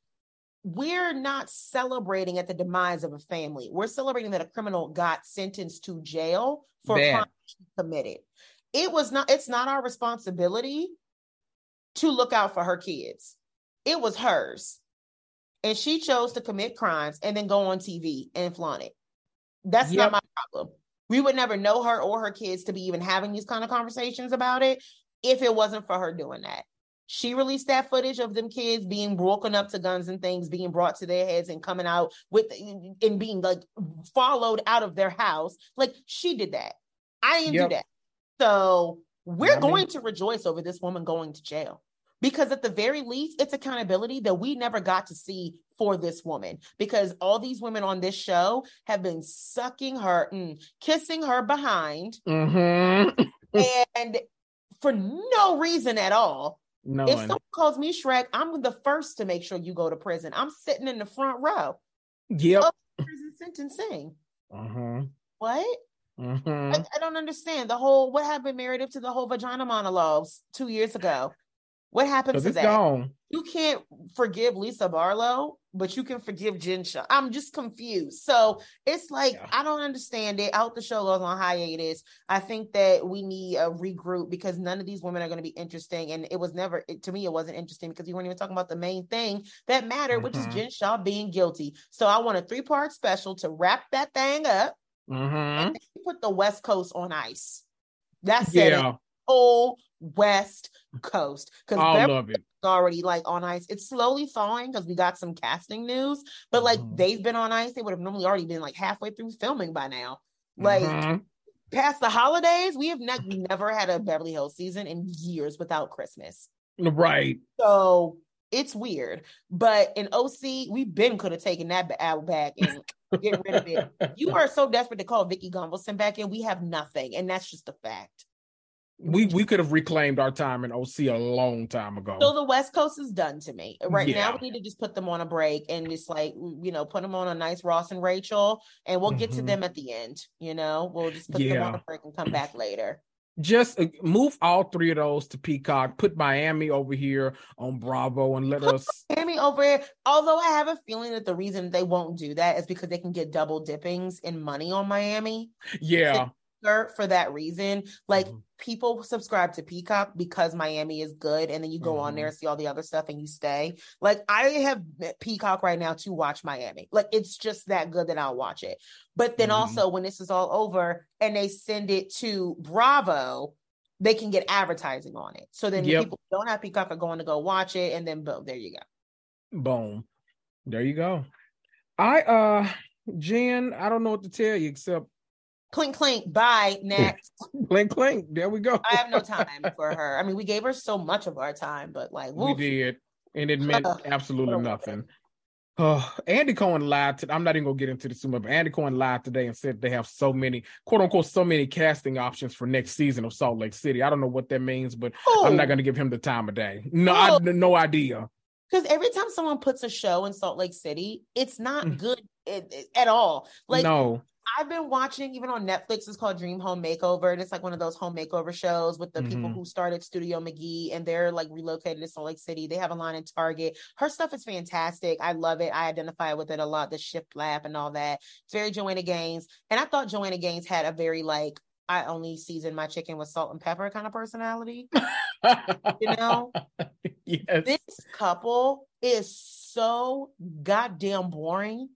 we're not celebrating at the demise of a family. We're celebrating that a criminal got sentenced to jail for crime she committed. It was not, it's not our responsibility to look out for her kids. It was hers. And she chose to commit crimes and then go on TV and flaunt it. That's yep. not my problem we would never know her or her kids to be even having these kind of conversations about it if it wasn't for her doing that. She released that footage of them kids being broken up to guns and things being brought to their heads and coming out with and being like followed out of their house. Like she did that. I didn't yep. do that. So we're going to rejoice over this woman going to jail because at the very least it's accountability that we never got to see for this woman because all these women on this show have been sucking her mm, kissing her behind mm-hmm. and for no reason at all no if one. someone calls me shrek i'm the first to make sure you go to prison i'm sitting in the front row yep prison sentencing uh-huh. what mm-hmm. I, I, don't understand the whole what happened up to the whole vagina monologues two years ago what happened to that? Gone. You can't forgive Lisa Barlow, but you can forgive Jen Shah. I'm just confused. So it's like yeah. I don't understand it. Out the show goes on hiatus. I think that we need a regroup because none of these women are going to be interesting. And it was never it, to me. It wasn't interesting because you weren't even talking about the main thing that mattered, mm-hmm. which is mm-hmm. Being guilty. So I want a three part special to wrap that thing up. Mm-hmm. And put the West Coast on ice. That's yeah. it. Whole West Coast because I love. Already like on ice. It's slowly thawing because we got some casting news, but like mm-hmm. they've been on ice. They would have normally already been like halfway through filming by now. Like mm-hmm. past the holidays, we have ne- never had a Beverly Hills season in years without Christmas. Right. So it's weird. But in OC, we've been could have taken that out back and get rid of it. You are so desperate to call Vicki Gunvalson back in. We have nothing, and that's just a fact we we could have reclaimed our time in OC a long time ago. So the West Coast is done to me. Right yeah. now, we need to just put them on a break and just like you know put them on a nice Ross and Rachel, and we'll mm-hmm. get to mm-hmm. them at the end. You know, we'll just put yeah. them on a break and come back later. Just uh, move all three of those to Peacock. Put Miami over here on Bravo, and let us Miami over here. Although I have a feeling that the reason they won't do that is because they can get double dippings in money on Miami. Yeah for that reason. Like mm-hmm. people subscribe to Peacock because Miami is good, and then you go mm-hmm. on there and see all the other stuff and you stay. Like I have Peacock right now to watch Miami. Like it's just that good that I'll watch it. But then mm-hmm. also when this is all over and they send it to Bravo, they can get advertising on it. So then yep. people don't have Peacock are going to go watch it, and then boom, there you go. Boom. There you go. I uh Jen, I don't know what to tell you except clink clink bye next clink clink there we go i have no time for her i mean we gave her so much of our time but like woof. we did and it meant absolutely nothing Oh, Andy Cohen lied. To, I'm not even gonna get into this too much, but Andy Cohen lied today and said they have so many, quote unquote, so many casting options for next season of Salt Lake City. I don't know what that means, but Ooh. I'm not gonna give him the time of day. No, I, no idea. Because every time someone puts a show in Salt Lake City, it's not mm. good at all. Like no, I've been watching even on Netflix. It's called Dream Home Makeover, and it's like one of those home makeover shows with the mm-hmm. people who started Studio McGee, and they're like relocated to Salt Lake City. They have a line in Target. Her stuff is fantastic. I love it. I identify with it a lot. The shift lab and all that. It's very Joanna Gaines, and I thought Joanna Gaines had a very like I only season my chicken with salt and pepper kind of personality. you know, yes. this couple is so goddamn boring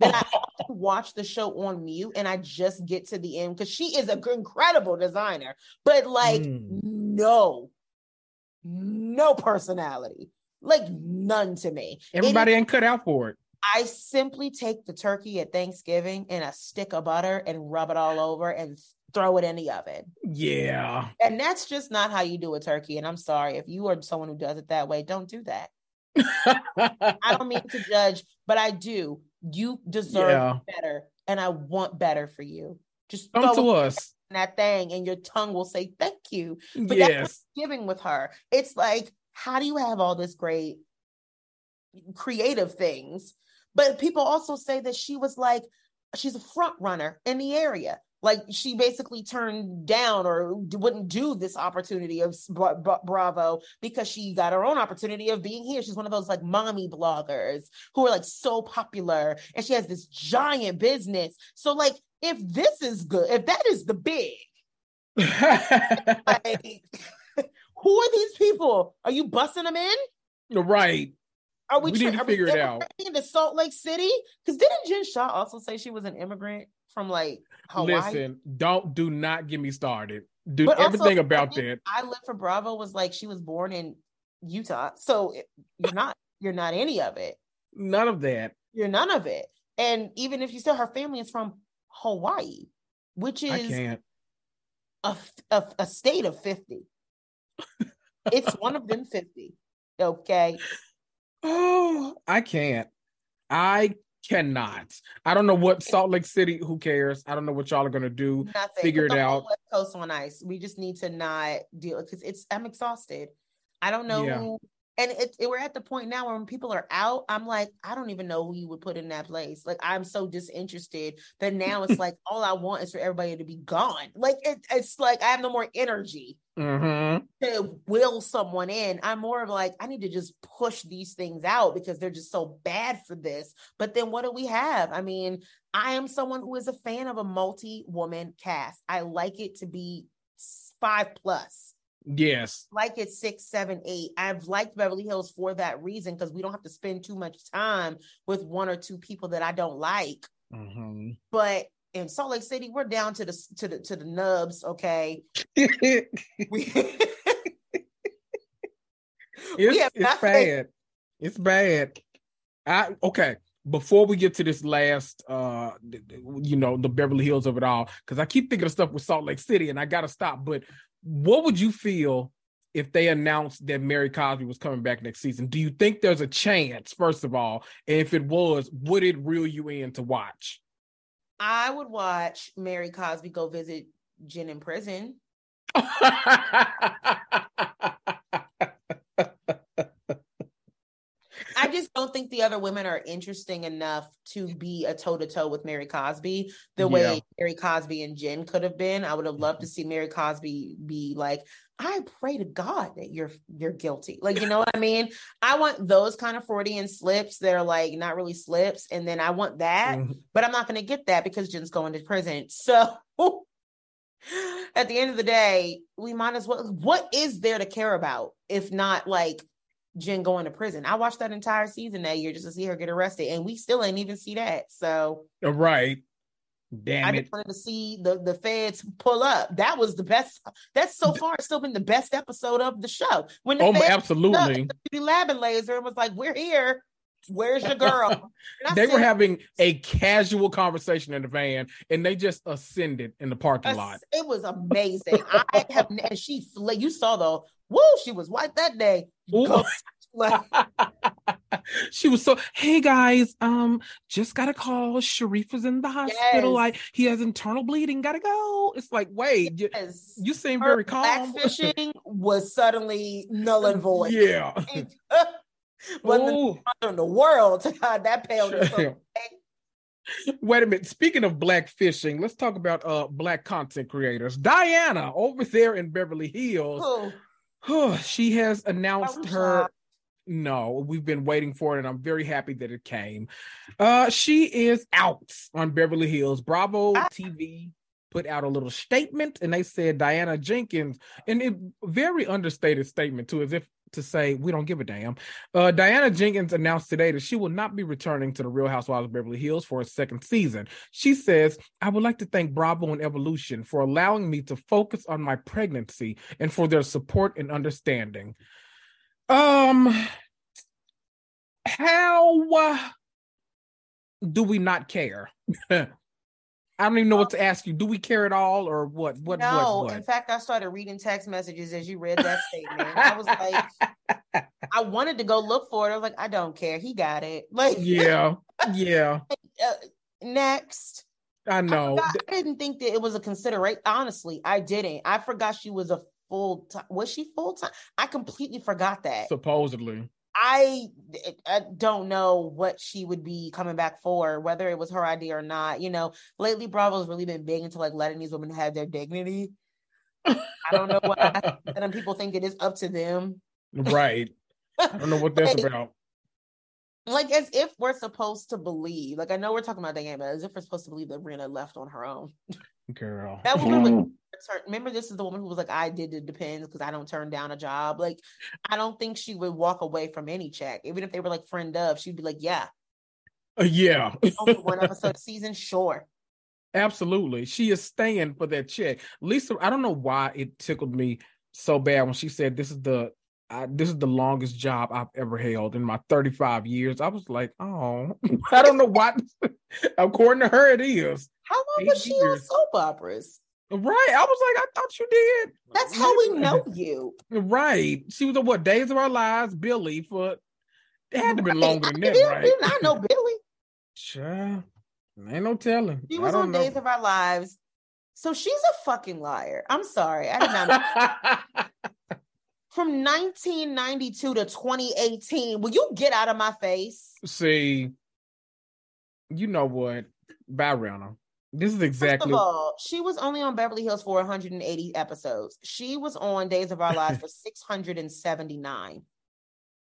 that I watch the show on mute and I just get to the end because she is an incredible designer, but like mm. no, no personality, like none to me. Everybody ain't cut out for it. I simply take the turkey at Thanksgiving and a stick of butter and rub it all over and throw it in the oven. Yeah. And that's just not how you do a turkey. And I'm sorry if you are someone who does it that way, don't do that. I don't mean to judge, but I do. You deserve yeah. better, and I want better for you. Just come to us that thing, and your tongue will say thank you. But yes. that's giving with her. It's like, how do you have all this great creative things? But people also say that she was like, she's a front runner in the area like she basically turned down or wouldn't do this opportunity of Bravo because she got her own opportunity of being here. She's one of those like mommy bloggers who are like so popular and she has this giant business. So like if this is good, if that is the big, like, who are these people? Are you busting them in? Right. Are we, we need to figure it out? Into Salt Lake City? Because didn't Jen Shah also say she was an immigrant from like Hawaii? Listen, don't do not get me started. Do but everything also, about that. I live for Bravo was like she was born in Utah, so you're not you're not any of it. None of that. You're none of it. And even if you still, her family is from Hawaii, which is a, a, a state of fifty. it's one of them fifty. Okay. Oh, I can't. I cannot. I don't know what Salt Lake City. Who cares? I don't know what y'all are gonna do. Nothing. Figure it out. West Coast on ice. We just need to not deal because it's. I'm exhausted. I don't know yeah. who. And it, it, we're at the point now where when people are out, I'm like, I don't even know who you would put in that place. Like, I'm so disinterested that now it's like all I want is for everybody to be gone. Like, it, it's like I have no more energy mm-hmm. to will someone in. I'm more of like, I need to just push these things out because they're just so bad for this. But then what do we have? I mean, I am someone who is a fan of a multi woman cast. I like it to be five plus. Yes. Like it's six, seven, eight. I've liked Beverly Hills for that reason because we don't have to spend too much time with one or two people that I don't like. Mm-hmm. But in Salt Lake City, we're down to the to the to the nubs. Okay. we, it's, it's bad. It's bad. I okay. Before we get to this last, uh, you know, the Beverly Hills of it all, because I keep thinking of stuff with Salt Lake City, and I gotta stop. But what would you feel if they announced that Mary Cosby was coming back next season? Do you think there's a chance, first of all? And if it was, would it reel you in to watch? I would watch Mary Cosby go visit Jen in prison. I just don't think the other women are interesting enough to be a toe to toe with Mary Cosby the yeah. way Mary Cosby and Jen could have been. I would have loved to see Mary Cosby be like, I pray to God that you're you're guilty. Like, you know what I mean? I want those kind of Freudian slips that are like not really slips. And then I want that, mm-hmm. but I'm not gonna get that because Jen's going to prison. So at the end of the day, we might as well what is there to care about if not like Jen going to prison. I watched that entire season that year just to see her get arrested, and we still ain't even see that. So oh, right, damn I it! I wanted to see the the feds pull up. That was the best. That's so far still been the best episode of the show. When the oh, absolutely, the lab and laser and was like, "We're here." Where's your girl? they said, were having a casual conversation in the van, and they just ascended in the parking lot. It was amazing. I have, and she, you saw the woo, she was white that day. she was so hey guys um just got a call. Sharrieff is in the hospital. Yes. like he has internal bleeding. Gotta go. It's like wait yes. you, you seem Her very calm. fishing was suddenly null and void. Yeah. Wasn't the, in the world to God that pale Wait a minute. Speaking of black fishing, let's talk about uh black content creators. Diana over there in Beverly Hills she has announced her. Shocked. No, we've been waiting for it, and I'm very happy that it came. Uh, she is out on Beverly Hills. Bravo ah. TV put out a little statement, and they said Diana Jenkins, and a very understated statement too, as if to say we don't give a damn. Uh, Diana Jenkins announced today that she will not be returning to the Real Housewives of Beverly Hills for a second season. She says, "I would like to thank Bravo and Evolution for allowing me to focus on my pregnancy and for their support and understanding." Um, how uh, do we not care? I don't even know what to ask you. Do we care at all, or what? What? No. What, what? In fact, I started reading text messages as you read that statement. I was like, I wanted to go look for it. I was like, I don't care. He got it. Like, yeah, yeah. uh, next. I know. I, I, didn't think that it was a consideration. Honestly, I didn't. I forgot she was a full time. Was she full time? I completely forgot that. Supposedly. I, I don't know what she would be coming back for, whether it was her idea or not. You know, lately Bravo's really been big into like letting these women have their dignity. I don't know why. and people think it is up to them. Right. I don't know what that's like, about. Like as if we're supposed to believe. Like I know we're talking about Diana, as if we're supposed to believe that Rinna left on her own. Girl. That woman would remember this is the woman who was like, I did it depends because I don't turn down a job. Like, I don't think she would walk away from any check. Even if they were like friend of, she'd be like, Yeah. Uh, yeah. one episode season, sure. Absolutely. She is staying for that check. Lisa, I don't know why it tickled me so bad when she said this is the I, this is the longest job I've ever held in my 35 years. I was like, oh, I don't know what. According to her, it is. How long was she years. on soap operas? Right. I was like, I thought you did. That's how we know you. Right. She was on what Days of Our Lives, Billie for it had to be longer than that, right? I know Billie. Sure. Ain't no telling. She was on know. Days of Our Lives. So she's a fucking liar. I'm sorry. I did not From 1992 to 2018, will you get out of my face? See, you know what? Bye, Rihanna. This is exactly. First of all, she was only on Beverly Hills for 180 episodes. She was on Days of Our Lives for 679.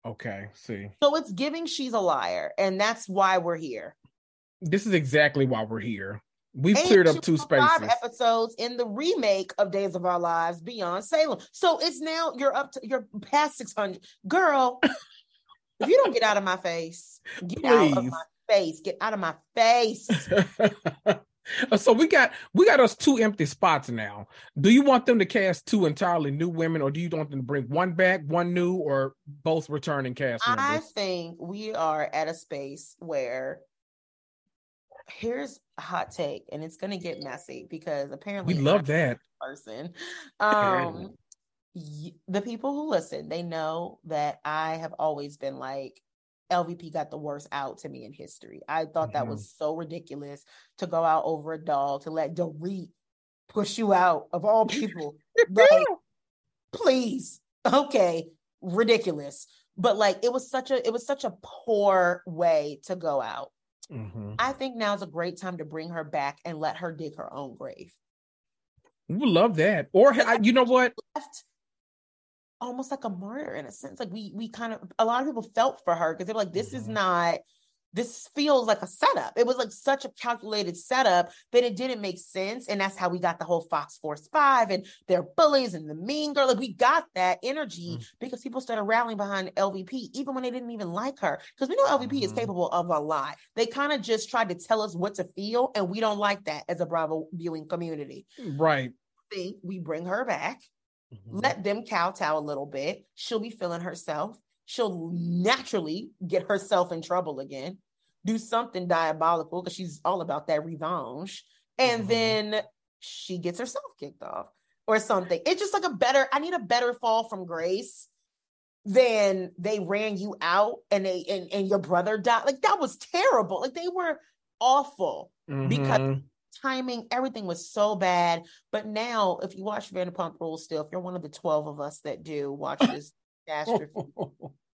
Okay, see. So it's giving she's a liar, and that's why we're here. This is exactly why we're here. We've and cleared up two spaces. Five episodes in the remake of Days of Our Lives Beyond Salem. So it's now you're up to you're past 600. Girl, if you don't get out of my face, get Please. out of my face. Get out of my face. so we got we got us two empty spots now. Do you want them to cast two entirely new women, or do you want them to bring one back, one new, or both returning cast members? I think we are at a space where here's a hot take, and it's gonna get messy because apparently we love that person. Um, the people who listen, they know that I have always been like LVP got the worst out to me in history. I thought that mm-hmm. was so ridiculous to go out over a doll, to let Dorit push you out of all people. like, please, okay, ridiculous. But like, it was such a it was such a poor way to go out. Mm-hmm. I think now is a great time to bring her back and let her dig her own grave. We love that. Or you know what? Left almost like a martyr in a sense. Like we we kind of a lot of people felt for her because they're like, this mm-hmm. is not this feels like a setup. It was like such a calculated setup that it didn't make sense. And that's how we got the whole Fox Force Five and their bullies and the mean girl. Like we got that energy mm-hmm. because people started rallying behind LVP, even when they didn't even like her. Because we know LVP mm-hmm. is capable of a lot. They kind of just tried to tell us what to feel, and we don't like that as a Bravo viewing community. Right. Think we bring her back Mm-hmm. Let them kowtow a little bit. She'll be feeling herself. She'll naturally get herself in trouble again, do something diabolical because she's all about that revenge. And mm-hmm. then she gets herself kicked off or something. It's just like a better, I need a better fall from grace than they ran you out and they and, and your brother died. Like that was terrible. Like they were awful mm-hmm. because timing, everything was so bad. But now, if you watch Vanderpump Rules still, if you're one of the 12 of us that do watch this catastrophe,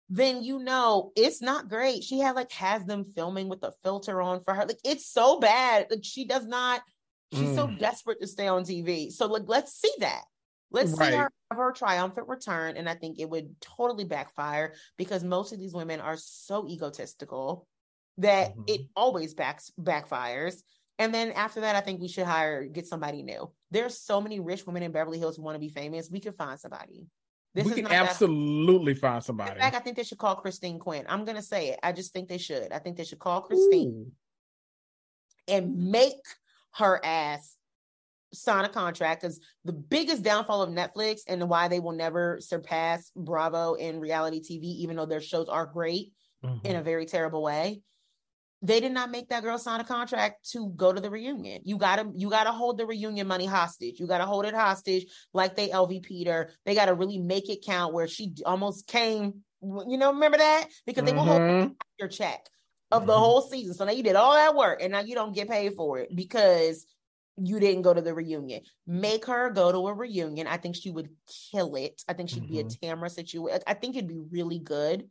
then you know it's not great. She had like has them filming with a filter on for her. Like it's so bad. Like she does not, she's mm. so desperate to stay on TV. So like let's see that. Let's right. see her her triumphant return. And I think it would totally backfire because most of these women are so egotistical that mm-hmm. it always backs backfires. And then after that, I think we should hire, get somebody new. There's so many rich women in Beverly Hills who want to be famous. We could find somebody. This we can absolutely that. find somebody. In fact, I think they should call Christine Quinn. I'm gonna say it. I just think they should. I think they should call Christine Ooh. and make her ass sign a contract because the biggest downfall of Netflix and why they will never surpass Bravo in reality TV, even though their shows are great mm-hmm. in a very terrible way, they did not make that girl sign a contract to go to the reunion. You gotta you gotta hold the reunion money hostage. You gotta hold it hostage like they LV Peter. They gotta really make it count where she almost came. You know, remember that because they mm-hmm. will hold mm-hmm. your check of the mm-hmm. whole season. So now you did all that work and now you don't get paid for it because you didn't go to the reunion. Make her go to a reunion. I think she would kill it. I think she'd mm-hmm. be a mm-hmm. Tamra situation. I think it'd be really good.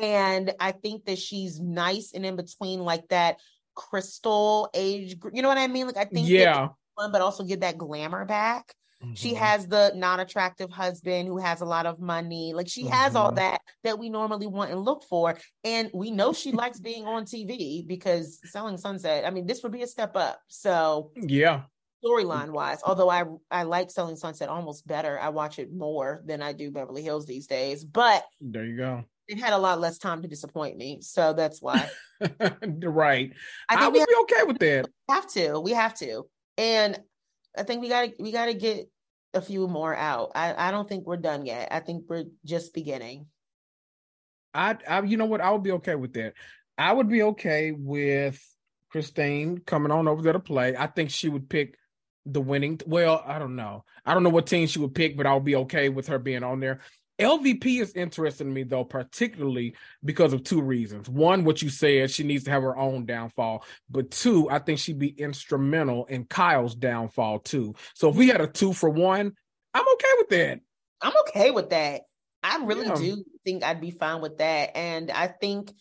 And I think that she's nice and in between like that crystal age. You know what I mean? Like I think yeah, fun, but also get that glamour back. Mm-hmm. She has the non-attractive husband who has a lot of money. Like she mm-hmm. has all mm-hmm. that that we normally want and look for. And we know she likes being on TV because Selling Sunset, I mean, this would be a step up. So yeah. Storyline wise, although I I like Selling Sunset almost better. I watch it more than I do Beverly Hills these days. But there you go it had a lot less time to disappoint me. So that's why. right. I, think I would be okay with that. We have to. We have to. And I think we gotta we gotta get a few more out. I, I don't think we're done yet. I think we're just beginning. I, I you know what? I would be okay with that. I would be okay with Christine coming on over there to play. I think she would pick the winning. Well, I don't know. I don't know what team she would pick, but I'll be okay with her being on there. LVP is interesting to me though, particularly because of two reasons. One, what you said, she needs to have her own downfall. But two, I think she'd be instrumental in Kyle's downfall too. So if we had a two for one, I'm okay with that. I'm okay with that. I really yeah. do think I'd be fine with that. And I think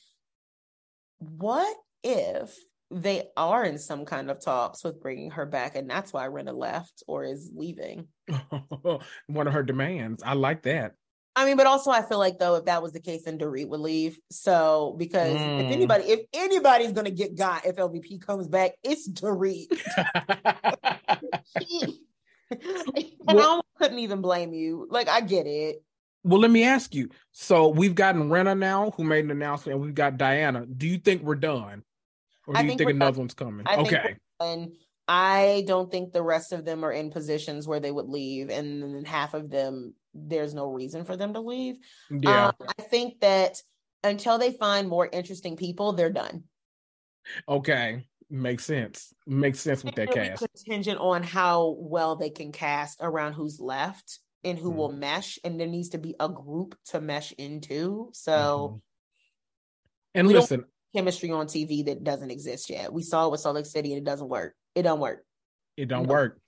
what if they are in some kind of talks with bringing her back, and that's why Rinna left or is leaving. One of her demands. I like that. I mean, but also I feel like though if that was the case, then Dorit would leave. So because mm. if anybody, if anybody's gonna get got if LVP comes back, it's Dorit. and well, I couldn't even blame you. Like I get it. Well, let me ask you. So we've gotten Rinna now, who made an announcement, and we've got Diana. Do you think we're done, or do I you think, think another done. one's coming? I okay. And I don't think the rest of them are in positions where they would leave, and then half of them there's no reason for them to leave. Yeah. Um, I think that until they find more interesting people, they're done. Okay. Makes sense. Makes sense with that cast. Contingent on how well they can cast around who's left and who mm will mesh, and there needs to be a group to mesh into. So, mm-hmm. and listen, chemistry on TV that doesn't exist yet. We saw it with Salt Lake City, and it doesn't work. It don't work. It don't no. work.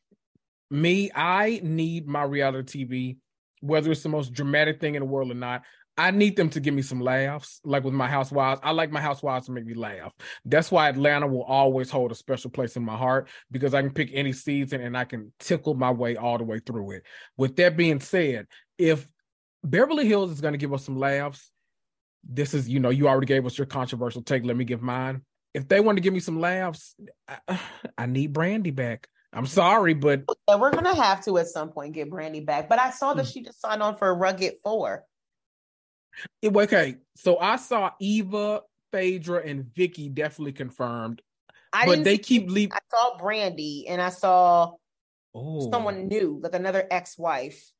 Me, I need my reality TV whether it's the most dramatic thing in the world or not. I need them to give me some laughs, like with my housewives. I like my housewives to make me laugh. That's why Atlanta will always hold a special place in my heart because I can pick any season and I can tickle my way all the way through it. With that being said, if Beverly Hills is going to give us some laughs, this is, you know, you already gave us your controversial take. Let me give mine. If they want to give me some laughs, I, I need Brandi back. I'm sorry, but yeah, we're gonna have to at some point get Brandi back. But I saw that hmm. she just signed on for Rugged Four. It, okay, so I saw Eva, Phaedra, and Vicki definitely confirmed. I but they keep leaving. I saw Brandi, and I saw oh. someone new, like another ex-wife.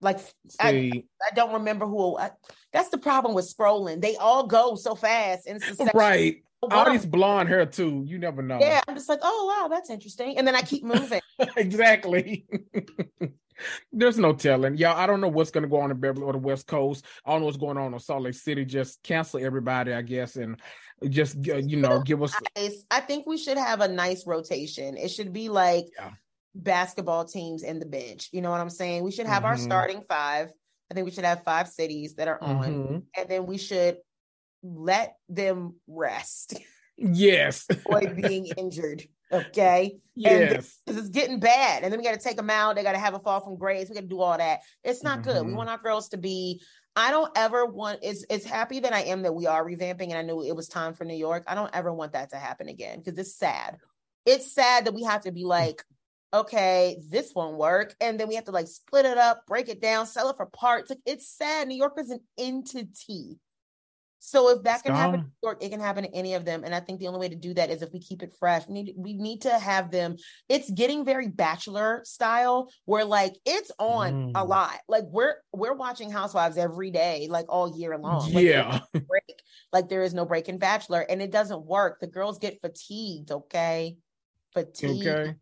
Like I, I, don't remember who. I, that's the problem with scrolling. They all go so fast, and right. All these blonde hair too. You never know. Yeah, I'm just like, oh wow, that's interesting. And then I keep moving. exactly. There's no telling. Yeah, I don't know what's going to go on in Beverly or the West Coast. I don't know what's going on in Salt Lake City. Just cancel everybody, I guess, and just you know give us. I think we should have a nice rotation. It should be like yeah. basketball teams in the bench. You know what I'm saying? We should have mm-hmm. our starting five. I think we should have five cities that are on, mm-hmm. and then we should let them rest. Yes. Boy being injured. Okay. Yes. Because it's getting bad. And then we got to take them out. They got to have a fall from grace. We got to do all that. It's not mm-hmm. good. We mm-hmm. want our girls to be. I don't ever want. It's it's happy that I am that we are revamping, and I knew it was time for New York. I don't ever want that to happen again because it's sad. It's sad that we have to be like okay, this won't work. And then we have to like split it up, break it down, sell it for parts. Like it's sad. New York is an entity. So if that It's can happen in gone. New York, it can happen to any of them. And I think the only way to do that is if we keep it fresh. We need we need to have them. It's getting very bachelor style where like it's on a Mm. lot. Like we're we're watching Housewives every day, like all year long. Like, Yeah. break. Like there is no break in Bachelor, and it doesn't work. The girls get fatigued. Okay, fatigued. Okay.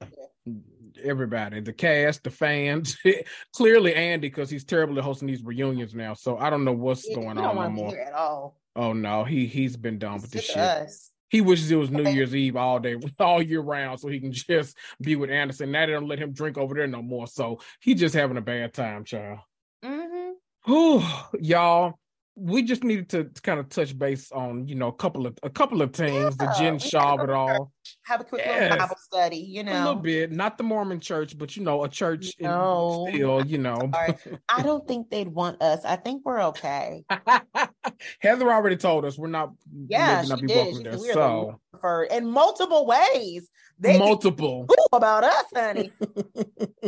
Everybody, the cast, the fans, clearly Andy, because he's terrible at hosting these reunions now. So I don't know what's Yeah, going on no want to be more. at all. Oh no, he he's been done with this shit. us. He wishes it was New Year's Eve all day, all year round, so he can just be with Anderson. Now they don't let him drink over there no more. So he's just having a bad time, child. Mm-hmm. Whew, y'all. We just needed to, kind of touch base on, you know, a couple of a couple of things, the Yeah, Jen we Shah of all. Have a quick Yes. little Bible study. You know, A little bit, not the Mormon church, but you know, a church in- No. still, you know. I don't think they'd want us. I think we're okay. Heather already told us we're not Yeah, she did. welcome She there. said we are So the in multiple ways. They multiple. know about us, honey.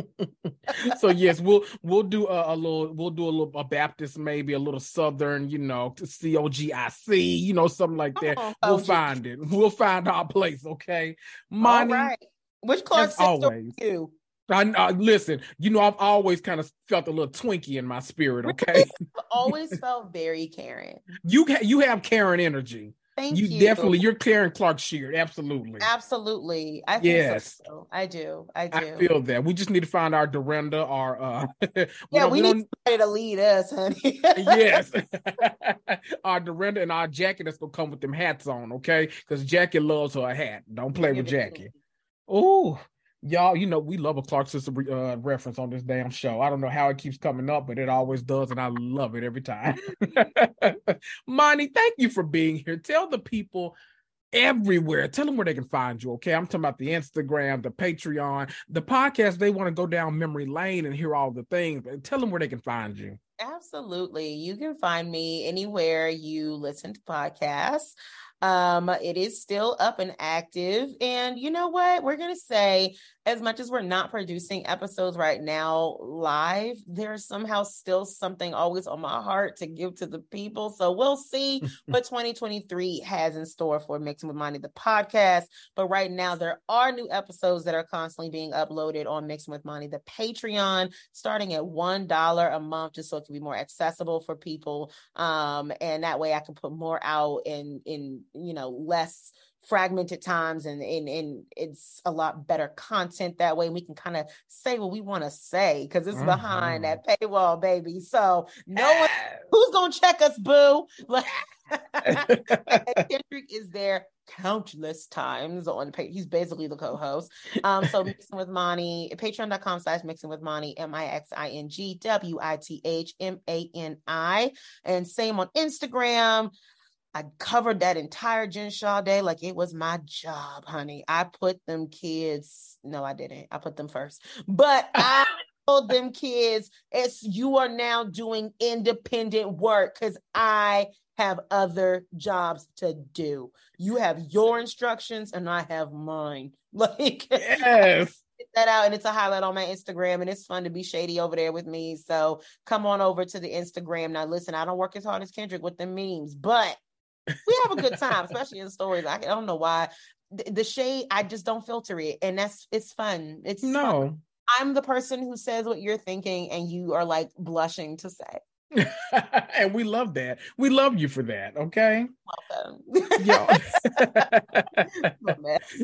so yes, we'll we'll do a, a little we'll do a little a Baptist, maybe a little Southern, you know, C O G I C, you know, something like that. Oh, We'll OG. find it. We'll find our place, okay? All Money, right. Which Clark sister always. you? I, I uh, listen. You know, I've always kind of felt a little Twinkie in my spirit. Okay, I've always felt very Karen. you ha- you have Karen energy. Thank you, you. definitely you're Karen Clark Sheard. Absolutely. Absolutely. I think Yes. so. I do. I do. I feel that. We just need to find our Dorinda, our uh yeah, we, we need somebody to lead us, honey. yes. our Dorinda and our Jackie that's gonna come with them hats on, okay? Because Jackie loves her hat. Don't play with Give it to Jackie. Oh, y'all, you know we love a Clark sister uh, reference on this damn show. I don't know how it keeps coming up, but it always does, and I love it every time. Monty, thank you for being here. Tell the people everywhere. Tell them where they can find you. Okay, I'm talking about the Instagram, the Patreon, the podcast. They want to go down memory lane and hear all the things. Tell them where they can find you. Absolutely. You can find me anywhere you listen to podcasts. Um, it is still up and active. And you know what? We're going to say, as much as we're not producing episodes right now live, there's somehow still something always on my heart to give to the people. So we'll see what 2023 has in store for Mixing with Monty, the podcast. But right now, there are new episodes that are constantly being uploaded on Mixing with Monty, the Patreon, starting at $1 a month, just so it can be more accessible for people. Um, and that way I can put more out in, in, you know, less fragmented times and, and and it's a lot better content that way we can kind of say what we want to say because it's behind Mhm. that paywall baby so no one who's gonna check us boo like Kendrick is there countless times on page. He's basically the co-host. Um, so mixing with Monty, patreon.com slash mixing with Monty, M-I-X-I-N-G W-I-T-H-M-A-N-I. And same on Instagram. I covered that entire Jen Shah day like it was my job, honey. I put them kids. No, I didn't. I put them first. But I told them kids, as you are now doing independent work because I have other jobs to do. You have your instructions and I have mine. Like Yes. get that out and it's a highlight on my Instagram and it's fun to be shady over there with me. So come on over to the Instagram. Now listen, I don't work as hard as Kendrick with the memes, but we have a good time, especially in stories. I, don't know why. The, the shade, I just don't filter it. And that's it's fun. It's fun. No. I'm the person who says what you're thinking and you are like blushing to say. and we love that. We love you for that. Okay. Welcome. Y'all, I'm a mess.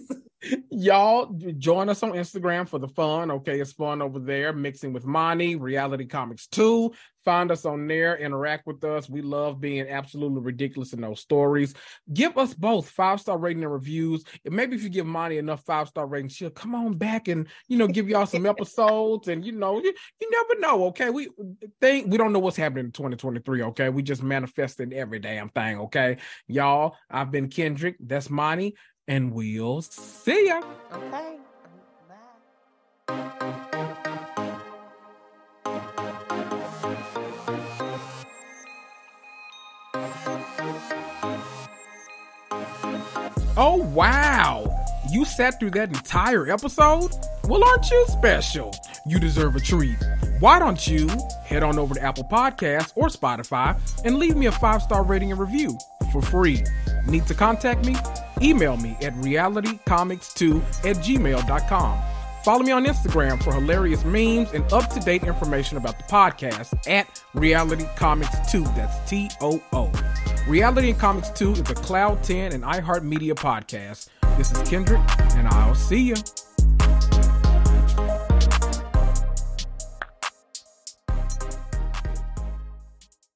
Y'all join us on Instagram for the fun. Okay, it's fun over there. Mixing with Monty, Reality Comics 2. Find us on there, interact with us. We love being absolutely ridiculous in those stories. Give us both five star rating and reviews. And maybe if you give Monty enough five star ratings, she'll come on back and you know give y'all some episodes. And you know, you, you never know. Okay, we think we don't know what's happening in 2023. Okay, we just manifesting every damn thing. Okay, y'all. I've been Kendrick. That's Monty, and we'll see ya. Okay. Oh, wow. you sat through that entire episode? Well, aren't you special? You deserve a treat. Why don't you head on over to Apple Podcasts or Spotify and leave me a five star rating and review for free? Need to contact me? Email me at realitycomics2 at gmail.com. Follow me on Instagram for hilarious memes and up to date information about the podcast at Reality Comics 2. That's T O O. Reality and Comics 2 is a Cloud 10 and iHeartMedia podcast. This is Kendrick, and I'll see you.